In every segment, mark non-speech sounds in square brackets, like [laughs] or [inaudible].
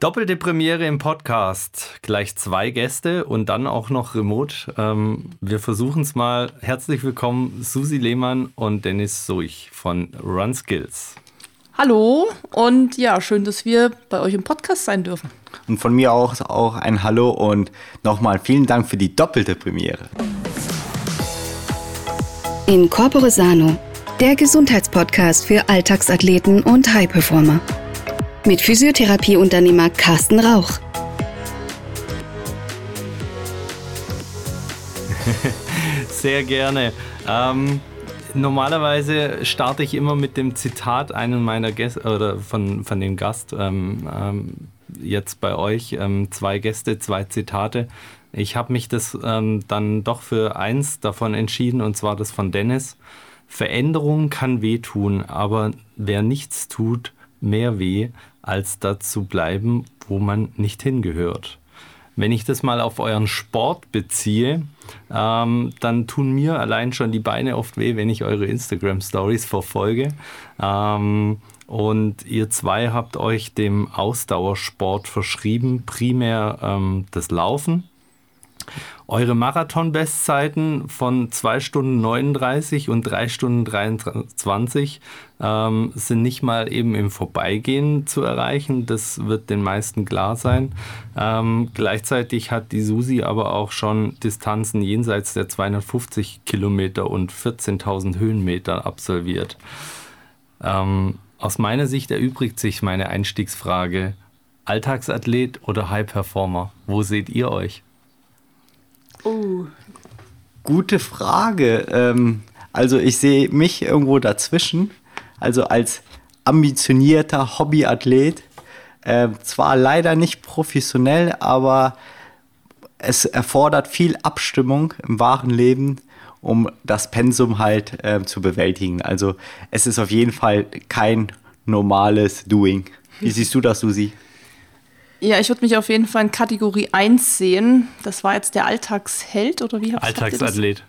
Doppelte Premiere im Podcast. Gleich zwei Gäste und dann auch noch remote. Ähm, wir versuchen es mal. Herzlich willkommen, Susi Lehmann und Dennis Suich von Run Skills. Hallo und ja, schön, dass wir bei euch im Podcast sein dürfen. Und von mir auch, auch ein Hallo und nochmal vielen Dank für die doppelte Premiere. In Corpore Sano, der Gesundheitspodcast für Alltagsathleten und High-Performer mit Physiotherapieunternehmer Carsten Rauch. [laughs] Sehr gerne. Ähm, normalerweise starte ich immer mit dem Zitat einen meiner Gäste oder von, von dem Gast. Ähm, ähm, jetzt bei euch ähm, zwei Gäste, zwei Zitate. Ich habe mich das ähm, dann doch für eins davon entschieden und zwar das von Dennis. Veränderung kann wehtun, aber wer nichts tut, mehr weh als dazu bleiben, wo man nicht hingehört. Wenn ich das mal auf euren Sport beziehe, ähm, dann tun mir allein schon die Beine oft weh, wenn ich eure Instagram Stories verfolge. Ähm, und ihr zwei habt euch dem Ausdauersport verschrieben, primär ähm, das Laufen. Eure Marathon-Bestzeiten von 2 Stunden 39 und 3 Stunden 23 ähm, sind nicht mal eben im Vorbeigehen zu erreichen. Das wird den meisten klar sein. Ähm, gleichzeitig hat die Susi aber auch schon Distanzen jenseits der 250 Kilometer und 14.000 Höhenmeter absolviert. Ähm, aus meiner Sicht erübrigt sich meine Einstiegsfrage. Alltagsathlet oder High Performer? Wo seht ihr euch? Oh. Gute Frage. Ähm, also ich sehe mich irgendwo dazwischen. Also als ambitionierter Hobbyathlet. Äh, zwar leider nicht professionell, aber es erfordert viel Abstimmung im wahren Leben, um das Pensum halt äh, zu bewältigen. Also es ist auf jeden Fall kein normales Doing. Wie siehst du das, Susi? Ja, ich würde mich auf jeden Fall in Kategorie 1 sehen. Das war jetzt der Alltagsheld oder wie Alltagsathlet.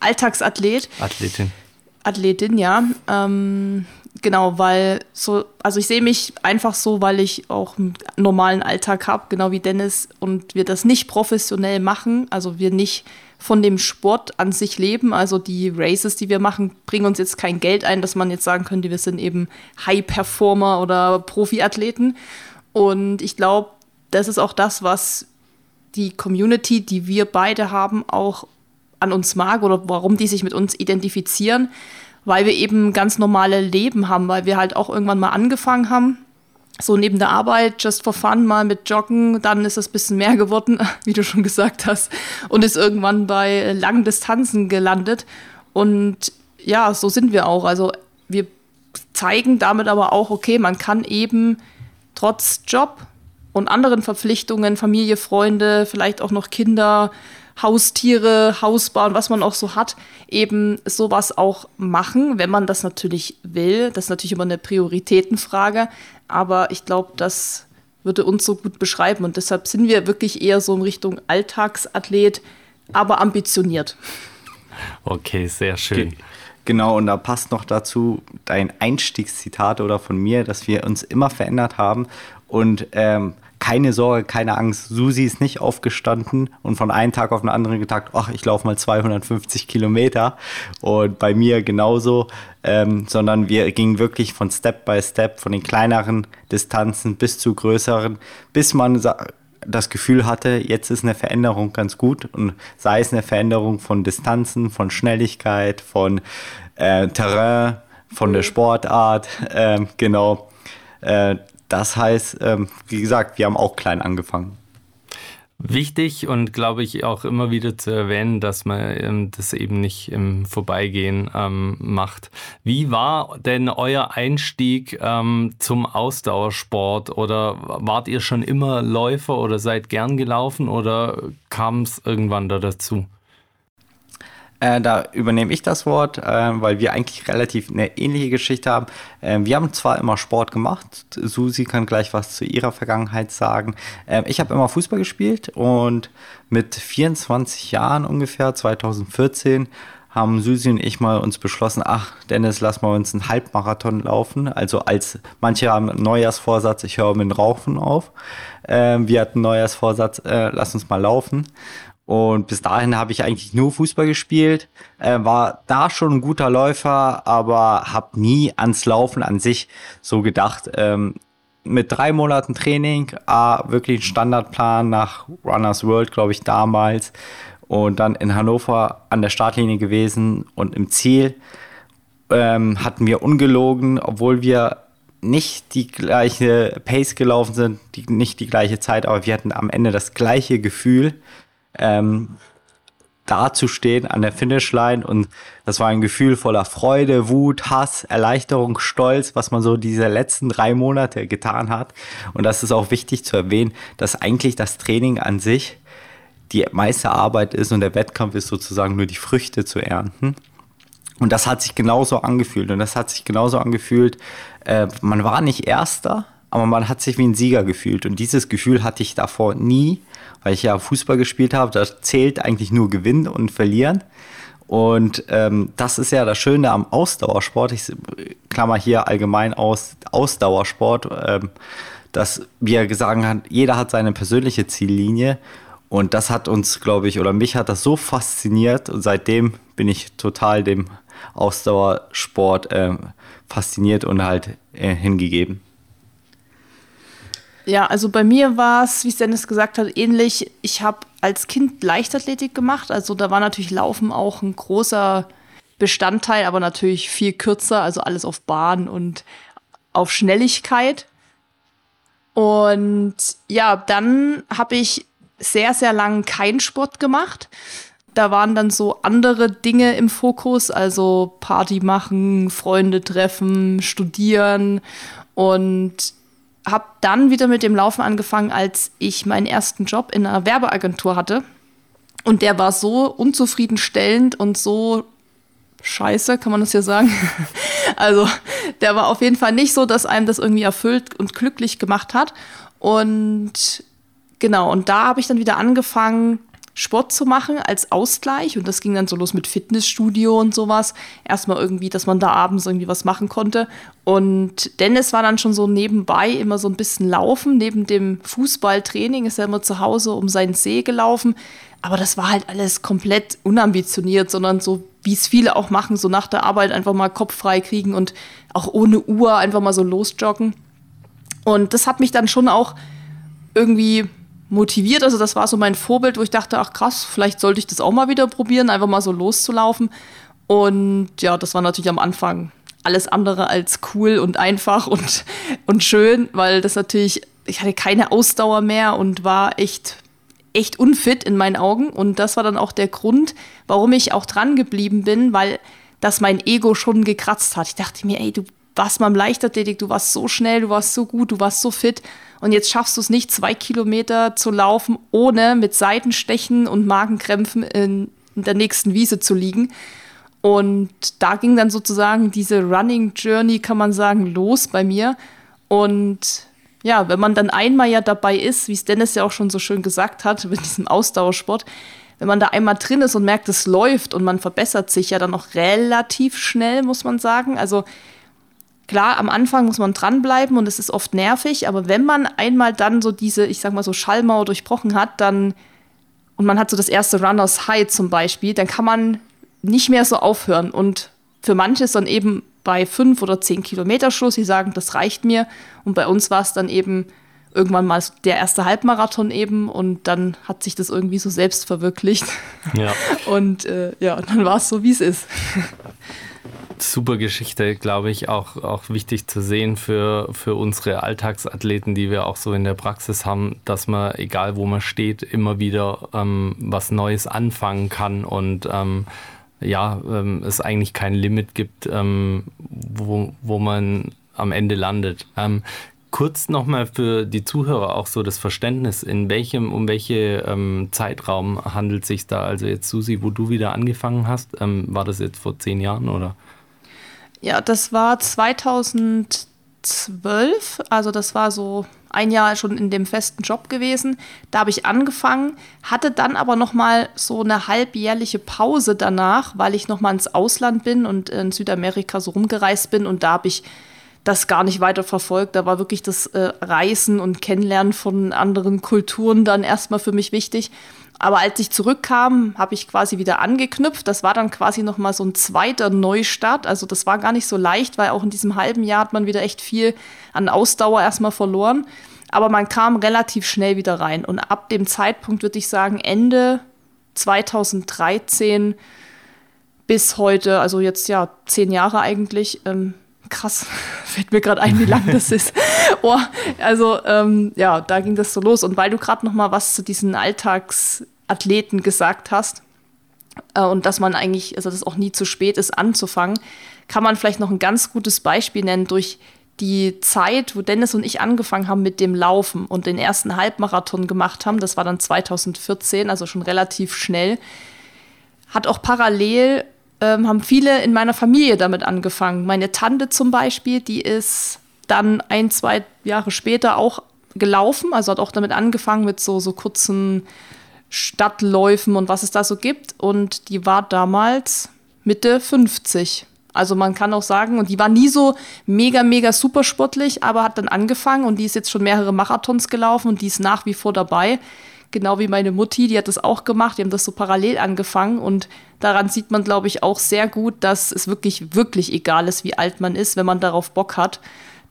Alltagsathlet. Athletin. Athletin, ja. Ähm, genau, weil so, also ich sehe mich einfach so, weil ich auch einen normalen Alltag habe, genau wie Dennis, und wir das nicht professionell machen, also wir nicht von dem Sport an sich leben. Also die Races, die wir machen, bringen uns jetzt kein Geld ein, dass man jetzt sagen könnte, wir sind eben High-Performer oder Profiathleten. Und ich glaube, das ist auch das, was die Community, die wir beide haben, auch an uns mag oder warum die sich mit uns identifizieren, weil wir eben ganz normale Leben haben, weil wir halt auch irgendwann mal angefangen haben, so neben der Arbeit, just for fun, mal mit Joggen, dann ist es ein bisschen mehr geworden, [laughs] wie du schon gesagt hast, und ist irgendwann bei langen Distanzen gelandet. Und ja, so sind wir auch. Also wir zeigen damit aber auch, okay, man kann eben trotz Job und anderen Verpflichtungen, Familie, Freunde, vielleicht auch noch Kinder, Haustiere, Hausbau und was man auch so hat, eben sowas auch machen, wenn man das natürlich will. Das ist natürlich immer eine Prioritätenfrage, aber ich glaube, das würde uns so gut beschreiben und deshalb sind wir wirklich eher so in Richtung Alltagsathlet, aber ambitioniert. Okay, sehr schön. Genau, und da passt noch dazu dein Einstiegszitat oder von mir, dass wir uns immer verändert haben und ähm, keine Sorge, keine Angst. Susi ist nicht aufgestanden und von einem Tag auf den anderen gesagt, ach, ich laufe mal 250 Kilometer. Und bei mir genauso, ähm, sondern wir gingen wirklich von Step by Step, von den kleineren Distanzen bis zu größeren, bis man das Gefühl hatte, jetzt ist eine Veränderung ganz gut und sei es eine Veränderung von Distanzen, von Schnelligkeit, von äh, Terrain, von der Sportart, [laughs] äh, genau. Äh, das heißt, ähm, wie gesagt, wir haben auch klein angefangen. Wichtig und glaube ich auch immer wieder zu erwähnen, dass man ähm, das eben nicht im Vorbeigehen ähm, macht. Wie war denn euer Einstieg ähm, zum Ausdauersport? Oder wart ihr schon immer Läufer oder seid gern gelaufen oder kam es irgendwann da dazu? Äh, da übernehme ich das Wort, äh, weil wir eigentlich relativ eine ähnliche Geschichte haben. Äh, wir haben zwar immer Sport gemacht, Susi kann gleich was zu ihrer Vergangenheit sagen. Ähm, ich habe immer Fußball gespielt und mit 24 Jahren ungefähr, 2014, haben Susi und ich mal uns beschlossen, ach Dennis, lass mal uns einen Halbmarathon laufen. Also als manche haben einen Neujahrsvorsatz, ich höre mit dem Rauchen auf. Ähm, wir hatten einen Neujahrsvorsatz, äh, lass uns mal laufen. Und bis dahin habe ich eigentlich nur Fußball gespielt, äh, war da schon ein guter Läufer, aber habe nie ans Laufen an sich so gedacht. Ähm, mit drei Monaten Training, ah, wirklich ein Standardplan nach Runners World, glaube ich, damals. Und dann in Hannover an der Startlinie gewesen und im Ziel ähm, hatten wir ungelogen, obwohl wir nicht die gleiche Pace gelaufen sind, die, nicht die gleiche Zeit, aber wir hatten am Ende das gleiche Gefühl, ähm, dazustehen an der Finishline und das war ein Gefühl voller Freude, Wut, Hass, Erleichterung, Stolz, was man so diese letzten drei Monate getan hat. Und das ist auch wichtig zu erwähnen, dass eigentlich das Training an sich die meiste Arbeit ist und der Wettkampf ist sozusagen nur die Früchte zu ernten. Und das hat sich genauso angefühlt. Und das hat sich genauso angefühlt, äh, man war nicht Erster, aber man hat sich wie ein Sieger gefühlt. Und dieses Gefühl hatte ich davor nie, weil ich ja Fußball gespielt habe. Da zählt eigentlich nur Gewinnen und Verlieren. Und ähm, das ist ja das Schöne am Ausdauersport. Ich klammer hier allgemein aus Ausdauersport, ähm, dass wir gesagt haben, jeder hat seine persönliche Ziellinie. Und das hat uns, glaube ich, oder mich hat das so fasziniert. Und seitdem bin ich total dem Ausdauersport äh, fasziniert und halt äh, hingegeben. Ja, also bei mir war es, wie Dennis gesagt hat, ähnlich. Ich habe als Kind Leichtathletik gemacht. Also da war natürlich Laufen auch ein großer Bestandteil, aber natürlich viel kürzer. Also alles auf Bahn und auf Schnelligkeit. Und ja, dann habe ich sehr, sehr lang keinen Sport gemacht. Da waren dann so andere Dinge im Fokus, also Party machen, Freunde treffen, studieren und habe dann wieder mit dem Laufen angefangen, als ich meinen ersten Job in einer Werbeagentur hatte. Und der war so unzufriedenstellend und so scheiße, kann man das ja sagen. [laughs] also der war auf jeden Fall nicht so, dass einem das irgendwie erfüllt und glücklich gemacht hat. Und genau, und da habe ich dann wieder angefangen, Sport zu machen als Ausgleich. Und das ging dann so los mit Fitnessstudio und sowas. Erstmal irgendwie, dass man da abends irgendwie was machen konnte. Und Dennis war dann schon so nebenbei immer so ein bisschen laufen. Neben dem Fußballtraining ist er immer zu Hause um seinen See gelaufen. Aber das war halt alles komplett unambitioniert, sondern so, wie es viele auch machen, so nach der Arbeit einfach mal Kopf frei kriegen und auch ohne Uhr einfach mal so losjoggen. Und das hat mich dann schon auch irgendwie motiviert. Also das war so mein Vorbild, wo ich dachte, ach krass, vielleicht sollte ich das auch mal wieder probieren, einfach mal so loszulaufen. Und ja, das war natürlich am Anfang alles andere als cool und einfach [laughs] und, und schön, weil das natürlich, ich hatte keine Ausdauer mehr und war echt, echt unfit in meinen Augen. Und das war dann auch der Grund, warum ich auch dran geblieben bin, weil das mein Ego schon gekratzt hat. Ich dachte mir, ey, du warst mal im Leichtathletik, du warst so schnell, du warst so gut, du warst so fit und jetzt schaffst du es nicht, zwei Kilometer zu laufen, ohne mit Seitenstechen und Magenkrämpfen in, in der nächsten Wiese zu liegen. Und da ging dann sozusagen diese Running Journey, kann man sagen, los bei mir. Und ja, wenn man dann einmal ja dabei ist, wie es Dennis ja auch schon so schön gesagt hat, mit diesem Ausdauersport, wenn man da einmal drin ist und merkt, es läuft und man verbessert sich ja dann auch relativ schnell, muss man sagen. Also Klar, am Anfang muss man dranbleiben und es ist oft nervig, aber wenn man einmal dann so diese, ich sag mal so Schallmauer durchbrochen hat, dann und man hat so das erste Runners High zum Beispiel, dann kann man nicht mehr so aufhören. Und für manche ist dann eben bei fünf oder zehn Kilometer Schluss, sie sagen, das reicht mir. Und bei uns war es dann eben irgendwann mal der erste Halbmarathon eben und dann hat sich das irgendwie so selbst verwirklicht. Ja. [laughs] Und äh, ja, dann war es so, wie es ist. Super Geschichte, glaube ich, auch, auch wichtig zu sehen für, für unsere Alltagsathleten, die wir auch so in der Praxis haben, dass man, egal wo man steht, immer wieder ähm, was Neues anfangen kann und ähm, ja, ähm, es eigentlich kein Limit gibt, ähm, wo, wo man am Ende landet. Ähm, kurz nochmal für die Zuhörer auch so das Verständnis, in welchem, um welche ähm, Zeitraum handelt sich da? Also jetzt Susi, wo du wieder angefangen hast, ähm, war das jetzt vor zehn Jahren oder? Ja, das war 2013 2012, also das war so ein Jahr schon in dem festen Job gewesen. Da habe ich angefangen, hatte dann aber noch mal so eine halbjährliche Pause danach, weil ich noch mal ins Ausland bin und in Südamerika so rumgereist bin und da habe ich das gar nicht weiter verfolgt. Da war wirklich das äh, Reisen und Kennenlernen von anderen Kulturen dann erstmal für mich wichtig. Aber als ich zurückkam, habe ich quasi wieder angeknüpft. Das war dann quasi noch mal so ein zweiter Neustart. Also das war gar nicht so leicht, weil auch in diesem halben Jahr hat man wieder echt viel an Ausdauer erstmal verloren. Aber man kam relativ schnell wieder rein. Und ab dem Zeitpunkt würde ich sagen, Ende 2013 bis heute, also jetzt ja zehn Jahre eigentlich, ähm, krass, [laughs] fällt mir gerade ein, wie lang das ist. [laughs] Oh, also ähm, ja, da ging das so los. Und weil du gerade noch mal was zu diesen Alltagsathleten gesagt hast äh, und dass man eigentlich, also dass es auch nie zu spät ist, anzufangen, kann man vielleicht noch ein ganz gutes Beispiel nennen durch die Zeit, wo Dennis und ich angefangen haben mit dem Laufen und den ersten Halbmarathon gemacht haben. Das war dann 2014, also schon relativ schnell. Hat auch parallel ähm, haben viele in meiner Familie damit angefangen. Meine Tante zum Beispiel, die ist dann ein, zwei Jahre später auch gelaufen, also hat auch damit angefangen mit so, so kurzen Stadtläufen und was es da so gibt. Und die war damals Mitte 50. Also man kann auch sagen, und die war nie so mega, mega super sportlich, aber hat dann angefangen und die ist jetzt schon mehrere Marathons gelaufen und die ist nach wie vor dabei. Genau wie meine Mutti, die hat das auch gemacht, die haben das so parallel angefangen und daran sieht man, glaube ich, auch sehr gut, dass es wirklich, wirklich egal ist, wie alt man ist, wenn man darauf Bock hat,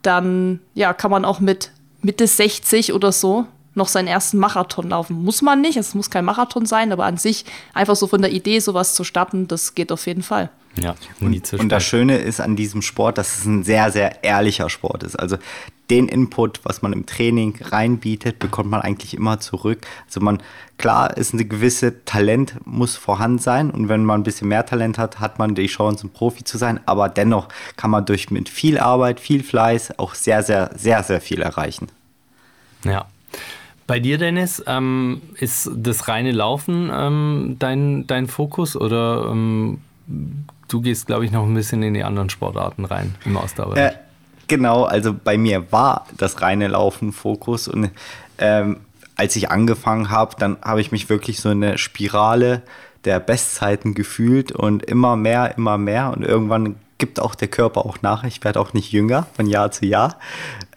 dann ja, kann man auch mit Mitte 60 oder so noch seinen ersten Marathon laufen. Muss man nicht, es muss kein Marathon sein, aber an sich einfach so von der Idee, sowas zu starten, das geht auf jeden Fall. Ja, zu und das Schöne ist an diesem Sport, dass es ein sehr, sehr ehrlicher Sport ist. Also den Input, was man im Training reinbietet, bekommt man eigentlich immer zurück. Also man, klar, ist ein gewisse Talent muss vorhanden sein und wenn man ein bisschen mehr Talent hat, hat man die Chance, ein Profi zu sein. Aber dennoch kann man durch mit viel Arbeit, viel Fleiß auch sehr, sehr, sehr, sehr viel erreichen. Ja. Bei dir, Dennis, ähm, ist das reine Laufen ähm, dein, dein Fokus oder ähm, du gehst, glaube ich, noch ein bisschen in die anderen Sportarten rein im Ausdauerbereich? Äh, genau, also bei mir war das reine Laufen Fokus und ähm, als ich angefangen habe, dann habe ich mich wirklich so in eine Spirale der Bestzeiten gefühlt und immer mehr, immer mehr und irgendwann gibt auch der Körper auch nach. Ich werde auch nicht jünger von Jahr zu Jahr.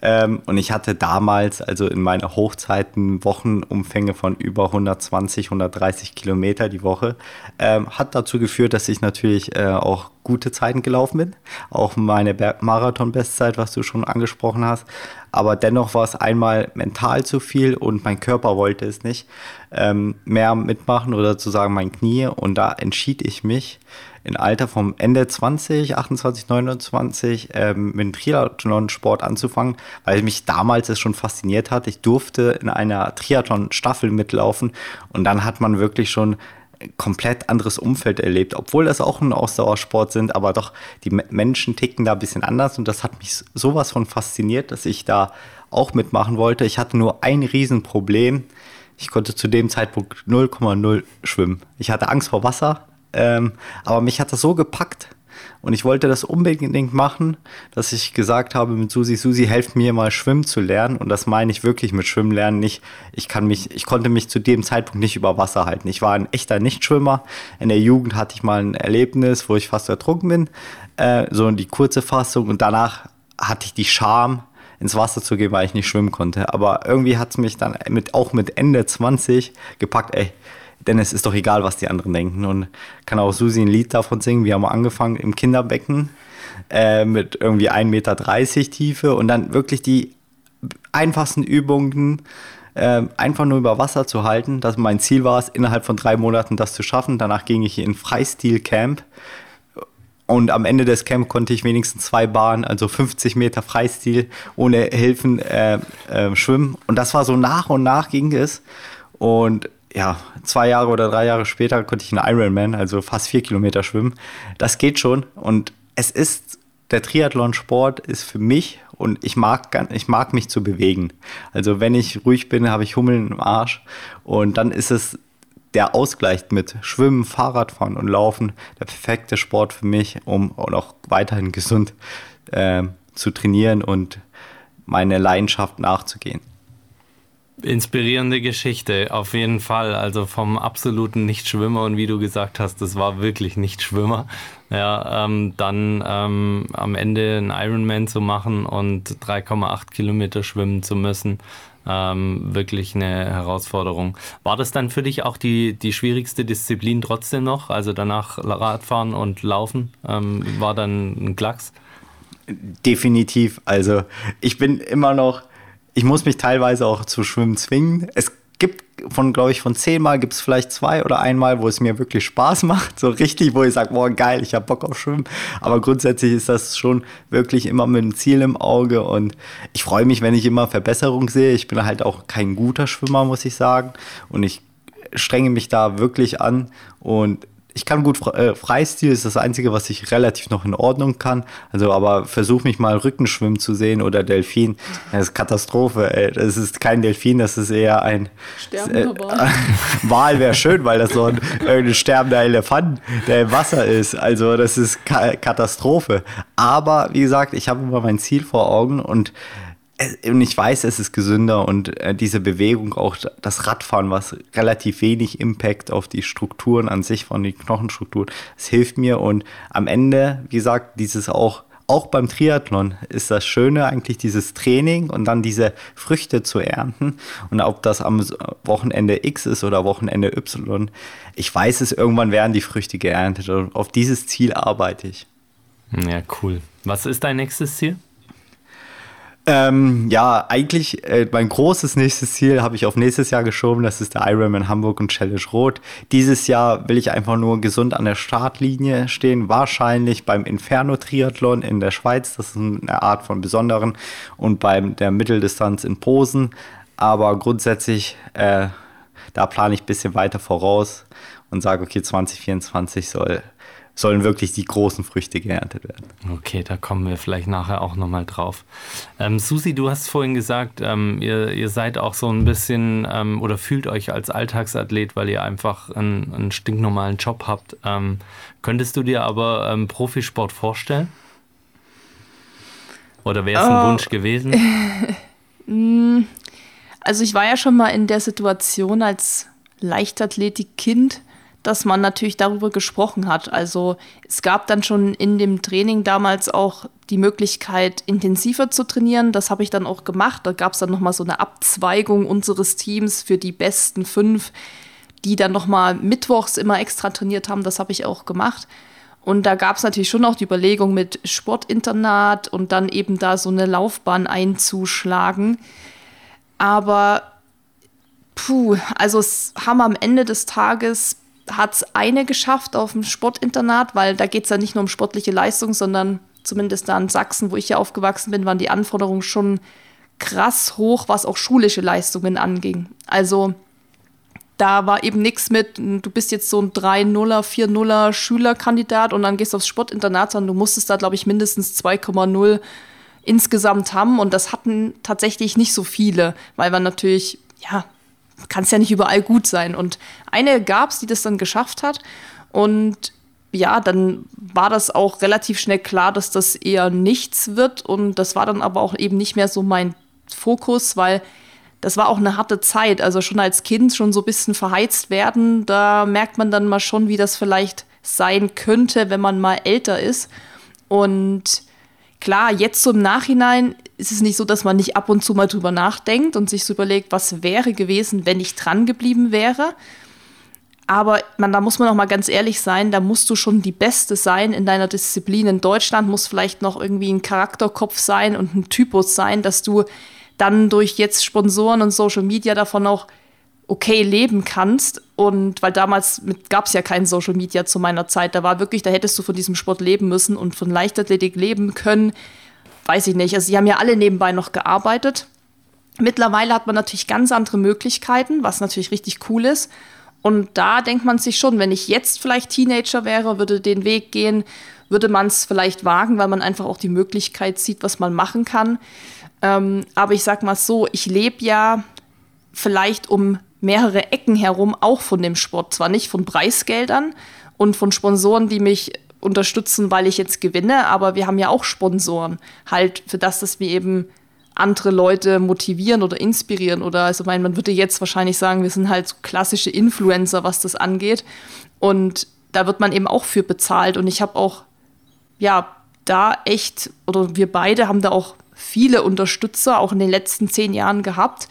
Ähm, und ich hatte damals, also in meiner Hochzeiten, Wochenumfänge von über 120, 130 Kilometer die Woche. Ähm, hat dazu geführt, dass ich natürlich äh, auch gute Zeiten gelaufen bin. Auch meine Marathon-Bestzeit, was du schon angesprochen hast. Aber dennoch war es einmal mental zu viel und mein Körper wollte es nicht ähm, mehr mitmachen oder zu sagen mein Knie. Und da entschied ich mich, in Alter vom Ende 20, 28, 29 ähm, mit dem Triathlon-Sport anzufangen, weil mich damals es schon fasziniert hat. Ich durfte in einer Triathlon-Staffel mitlaufen und dann hat man wirklich schon komplett anderes Umfeld erlebt, obwohl das auch ein Ausdauersport sind, aber doch die Menschen ticken da ein bisschen anders und das hat mich sowas von fasziniert, dass ich da auch mitmachen wollte. Ich hatte nur ein Riesenproblem. Ich konnte zu dem Zeitpunkt 0,0 schwimmen. Ich hatte Angst vor Wasser, ähm, aber mich hat das so gepackt und ich wollte das unbedingt machen, dass ich gesagt habe mit Susi, Susi, helft mir mal schwimmen zu lernen. Und das meine ich wirklich mit Schwimmen lernen. Nicht, ich kann mich, ich konnte mich zu dem Zeitpunkt nicht über Wasser halten. Ich war ein echter Nichtschwimmer. In der Jugend hatte ich mal ein Erlebnis, wo ich fast ertrunken bin. Äh, so die kurze Fassung. Und danach hatte ich die Scham, ins Wasser zu gehen, weil ich nicht schwimmen konnte. Aber irgendwie hat es mich dann mit, auch mit Ende 20 gepackt, ey, denn es ist doch egal, was die anderen denken. Und kann auch Susi ein Lied davon singen. Wir haben angefangen im Kinderbecken äh, mit irgendwie 1,30 Meter Tiefe und dann wirklich die einfachsten Übungen äh, einfach nur über Wasser zu halten. Das mein Ziel war es, innerhalb von drei Monaten das zu schaffen. Danach ging ich in Freistil-Camp. Und am Ende des Camp konnte ich wenigstens zwei Bahnen, also 50 Meter Freistil ohne Hilfen äh, äh, schwimmen. Und das war so nach und nach ging es. Und ja, zwei Jahre oder drei Jahre später konnte ich einen Ironman, also fast vier Kilometer schwimmen. Das geht schon. Und es ist, der Triathlon-Sport ist für mich und ich mag, ich mag mich zu bewegen. Also wenn ich ruhig bin, habe ich Hummeln im Arsch. Und dann ist es der Ausgleich mit Schwimmen, Fahrradfahren und Laufen der perfekte Sport für mich, um auch weiterhin gesund äh, zu trainieren und meine Leidenschaft nachzugehen. Inspirierende Geschichte, auf jeden Fall. Also vom absoluten Nichtschwimmer und wie du gesagt hast, das war wirklich Nichtschwimmer. Ja, ähm, dann ähm, am Ende einen Ironman zu machen und 3,8 Kilometer schwimmen zu müssen, ähm, wirklich eine Herausforderung. War das dann für dich auch die, die schwierigste Disziplin trotzdem noch? Also danach Radfahren und Laufen ähm, war dann ein Klacks? Definitiv. Also ich bin immer noch ich muss mich teilweise auch zu Schwimmen zwingen. Es gibt von, glaube ich, von zehnmal gibt es vielleicht zwei oder einmal, wo es mir wirklich Spaß [laughs] macht. So richtig, wo ich sage, boah, geil, ich habe Bock auf Schwimmen. Aber grundsätzlich ist das schon wirklich immer mit einem Ziel im Auge. Und ich freue mich, wenn ich immer Verbesserung sehe. Ich bin halt auch kein guter Schwimmer, muss ich sagen. Und ich strenge mich da wirklich an. Und ich kann gut äh, Freistil, ist das Einzige, was ich relativ noch in Ordnung kann. Also, aber versuch mich mal Rückenschwimmen zu sehen oder Delfin. Das ist Katastrophe, ey. Das ist kein Delfin, das ist eher ein Sterbender äh, Wal. [laughs] Wal wäre schön, weil das so ein, ein sterbender Elefant, der im Wasser ist. Also, das ist Katastrophe. Aber wie gesagt, ich habe immer mein Ziel vor Augen und und ich weiß, es ist gesünder und äh, diese Bewegung, auch das Radfahren, was relativ wenig Impact auf die Strukturen an sich von den Knochenstrukturen, es hilft mir und am Ende, wie gesagt, dieses auch auch beim Triathlon ist das Schöne eigentlich dieses Training und dann diese Früchte zu ernten. Und ob das am Wochenende X ist oder Wochenende Y, ich weiß es, irgendwann werden die Früchte geerntet und auf dieses Ziel arbeite ich. Ja, cool. Was ist dein nächstes Ziel? Ähm, ja, eigentlich äh, mein großes nächstes Ziel habe ich auf nächstes Jahr geschoben. Das ist der Ironman Hamburg und Challenge Rot. Dieses Jahr will ich einfach nur gesund an der Startlinie stehen. Wahrscheinlich beim Inferno Triathlon in der Schweiz. Das ist eine Art von besonderen. Und beim der Mitteldistanz in Posen. Aber grundsätzlich, äh, da plane ich ein bisschen weiter voraus und sage, okay, 2024 soll sollen wirklich die großen Früchte geerntet werden. Okay, da kommen wir vielleicht nachher auch nochmal drauf. Ähm, Susi, du hast vorhin gesagt, ähm, ihr, ihr, seid auch so ein bisschen ähm, oder fühlt euch als Alltagsathlet, weil ihr einfach einen, einen stinknormalen Job habt. Ähm, könntest du dir aber ähm, Profisport vorstellen? Oder wäre es ein oh. Wunsch gewesen? [laughs] Also ich war ja schon mal in der Situation als Leichtathletik-Kind, dass man natürlich darüber gesprochen hat. Also es gab dann schon in dem Training damals auch die Möglichkeit, intensiver zu trainieren. Das habe ich dann auch gemacht. Da gab es dann nochmal so eine Abzweigung unseres Teams für die besten fünf, die dann nochmal mittwochs immer extra trainiert haben. Das habe ich auch gemacht. Und da gab es natürlich schon auch die Überlegung mit Sportinternat und dann eben da so eine Laufbahn einzuschlagen. Aber puh, also es haben am Ende des Tages hat es eine geschafft auf dem Sportinternat, weil da geht es ja nicht nur um sportliche Leistung, sondern zumindest da in Sachsen, wo ich ja aufgewachsen bin, waren die Anforderungen schon krass hoch, was auch schulische Leistungen anging. Also da war eben nichts mit, du bist jetzt so ein 3-0er, 4-0er Schülerkandidat und dann gehst du aufs Sportinternat, sondern du musstest da, glaube ich, mindestens 2,0 insgesamt haben und das hatten tatsächlich nicht so viele, weil man natürlich, ja, kann es ja nicht überall gut sein. Und eine gab es, die das dann geschafft hat. Und ja, dann war das auch relativ schnell klar, dass das eher nichts wird. Und das war dann aber auch eben nicht mehr so mein Fokus, weil das war auch eine harte Zeit. Also schon als Kind schon so ein bisschen verheizt werden, da merkt man dann mal schon, wie das vielleicht sein könnte, wenn man mal älter ist. Und klar, jetzt im Nachhinein ist es nicht so, dass man nicht ab und zu mal drüber nachdenkt und sich so überlegt, was wäre gewesen, wenn ich dran geblieben wäre. Aber man, da muss man auch mal ganz ehrlich sein, da musst du schon die Beste sein in deiner Disziplin. In Deutschland muss vielleicht noch irgendwie ein Charakterkopf sein und ein Typus sein, dass du dann durch jetzt Sponsoren und Social Media davon auch okay leben kannst. Und weil damals gab es ja kein Social Media zu meiner Zeit, da war wirklich, da hättest du von diesem Sport leben müssen und von Leichtathletik leben können. Weiß ich nicht. Also, sie haben ja alle nebenbei noch gearbeitet. Mittlerweile hat man natürlich ganz andere Möglichkeiten, was natürlich richtig cool ist. Und da denkt man sich schon, wenn ich jetzt vielleicht Teenager wäre, würde den Weg gehen, würde man es vielleicht wagen, weil man einfach auch die Möglichkeit sieht, was man machen kann. Ähm, aber ich sag mal so, ich lebe ja vielleicht um mehrere Ecken herum auch von dem Sport. Zwar nicht von Preisgeldern und von Sponsoren, die mich unterstützen, weil ich jetzt gewinne, aber wir haben ja auch Sponsoren, halt für das, dass wir eben andere Leute motivieren oder inspirieren oder also mein, man würde jetzt wahrscheinlich sagen, wir sind halt so klassische Influencer, was das angeht und da wird man eben auch für bezahlt und ich habe auch ja da echt oder wir beide haben da auch viele Unterstützer auch in den letzten zehn Jahren gehabt.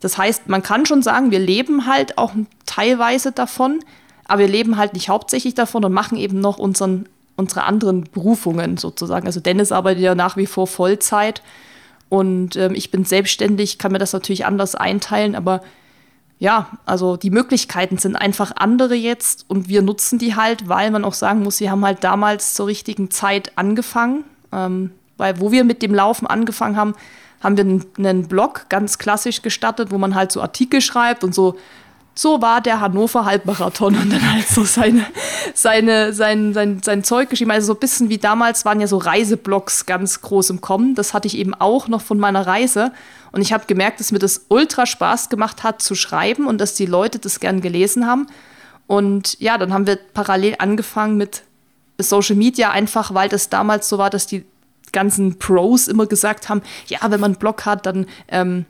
Das heißt, man kann schon sagen, wir leben halt auch teilweise davon, aber wir leben halt nicht hauptsächlich davon und machen eben noch unseren, unsere anderen Berufungen sozusagen. Also Dennis arbeitet ja nach wie vor Vollzeit und ähm, ich bin selbstständig, kann mir das natürlich anders einteilen, aber ja, also die Möglichkeiten sind einfach andere jetzt und wir nutzen die halt, weil man auch sagen muss, wir haben halt damals zur richtigen Zeit angefangen, ähm, weil wo wir mit dem Laufen angefangen haben, haben wir einen, Blog ganz klassisch gestartet, wo man halt so Artikel schreibt und so so war der Hannover Halbmarathon und dann halt so seine, seine, sein, sein, sein Zeug geschrieben. Also so ein bisschen wie damals waren ja so Reiseblogs ganz groß im Kommen. Das hatte ich eben auch noch von meiner Reise. Und ich habe gemerkt, dass mir das ultra Spaß gemacht hat zu schreiben und dass die Leute das gern gelesen haben. Und ja, dann haben wir parallel angefangen mit Social Media, einfach weil das damals so war, dass die ganzen Pros immer gesagt haben, ja, wenn man einen Blog hat, dann ähm,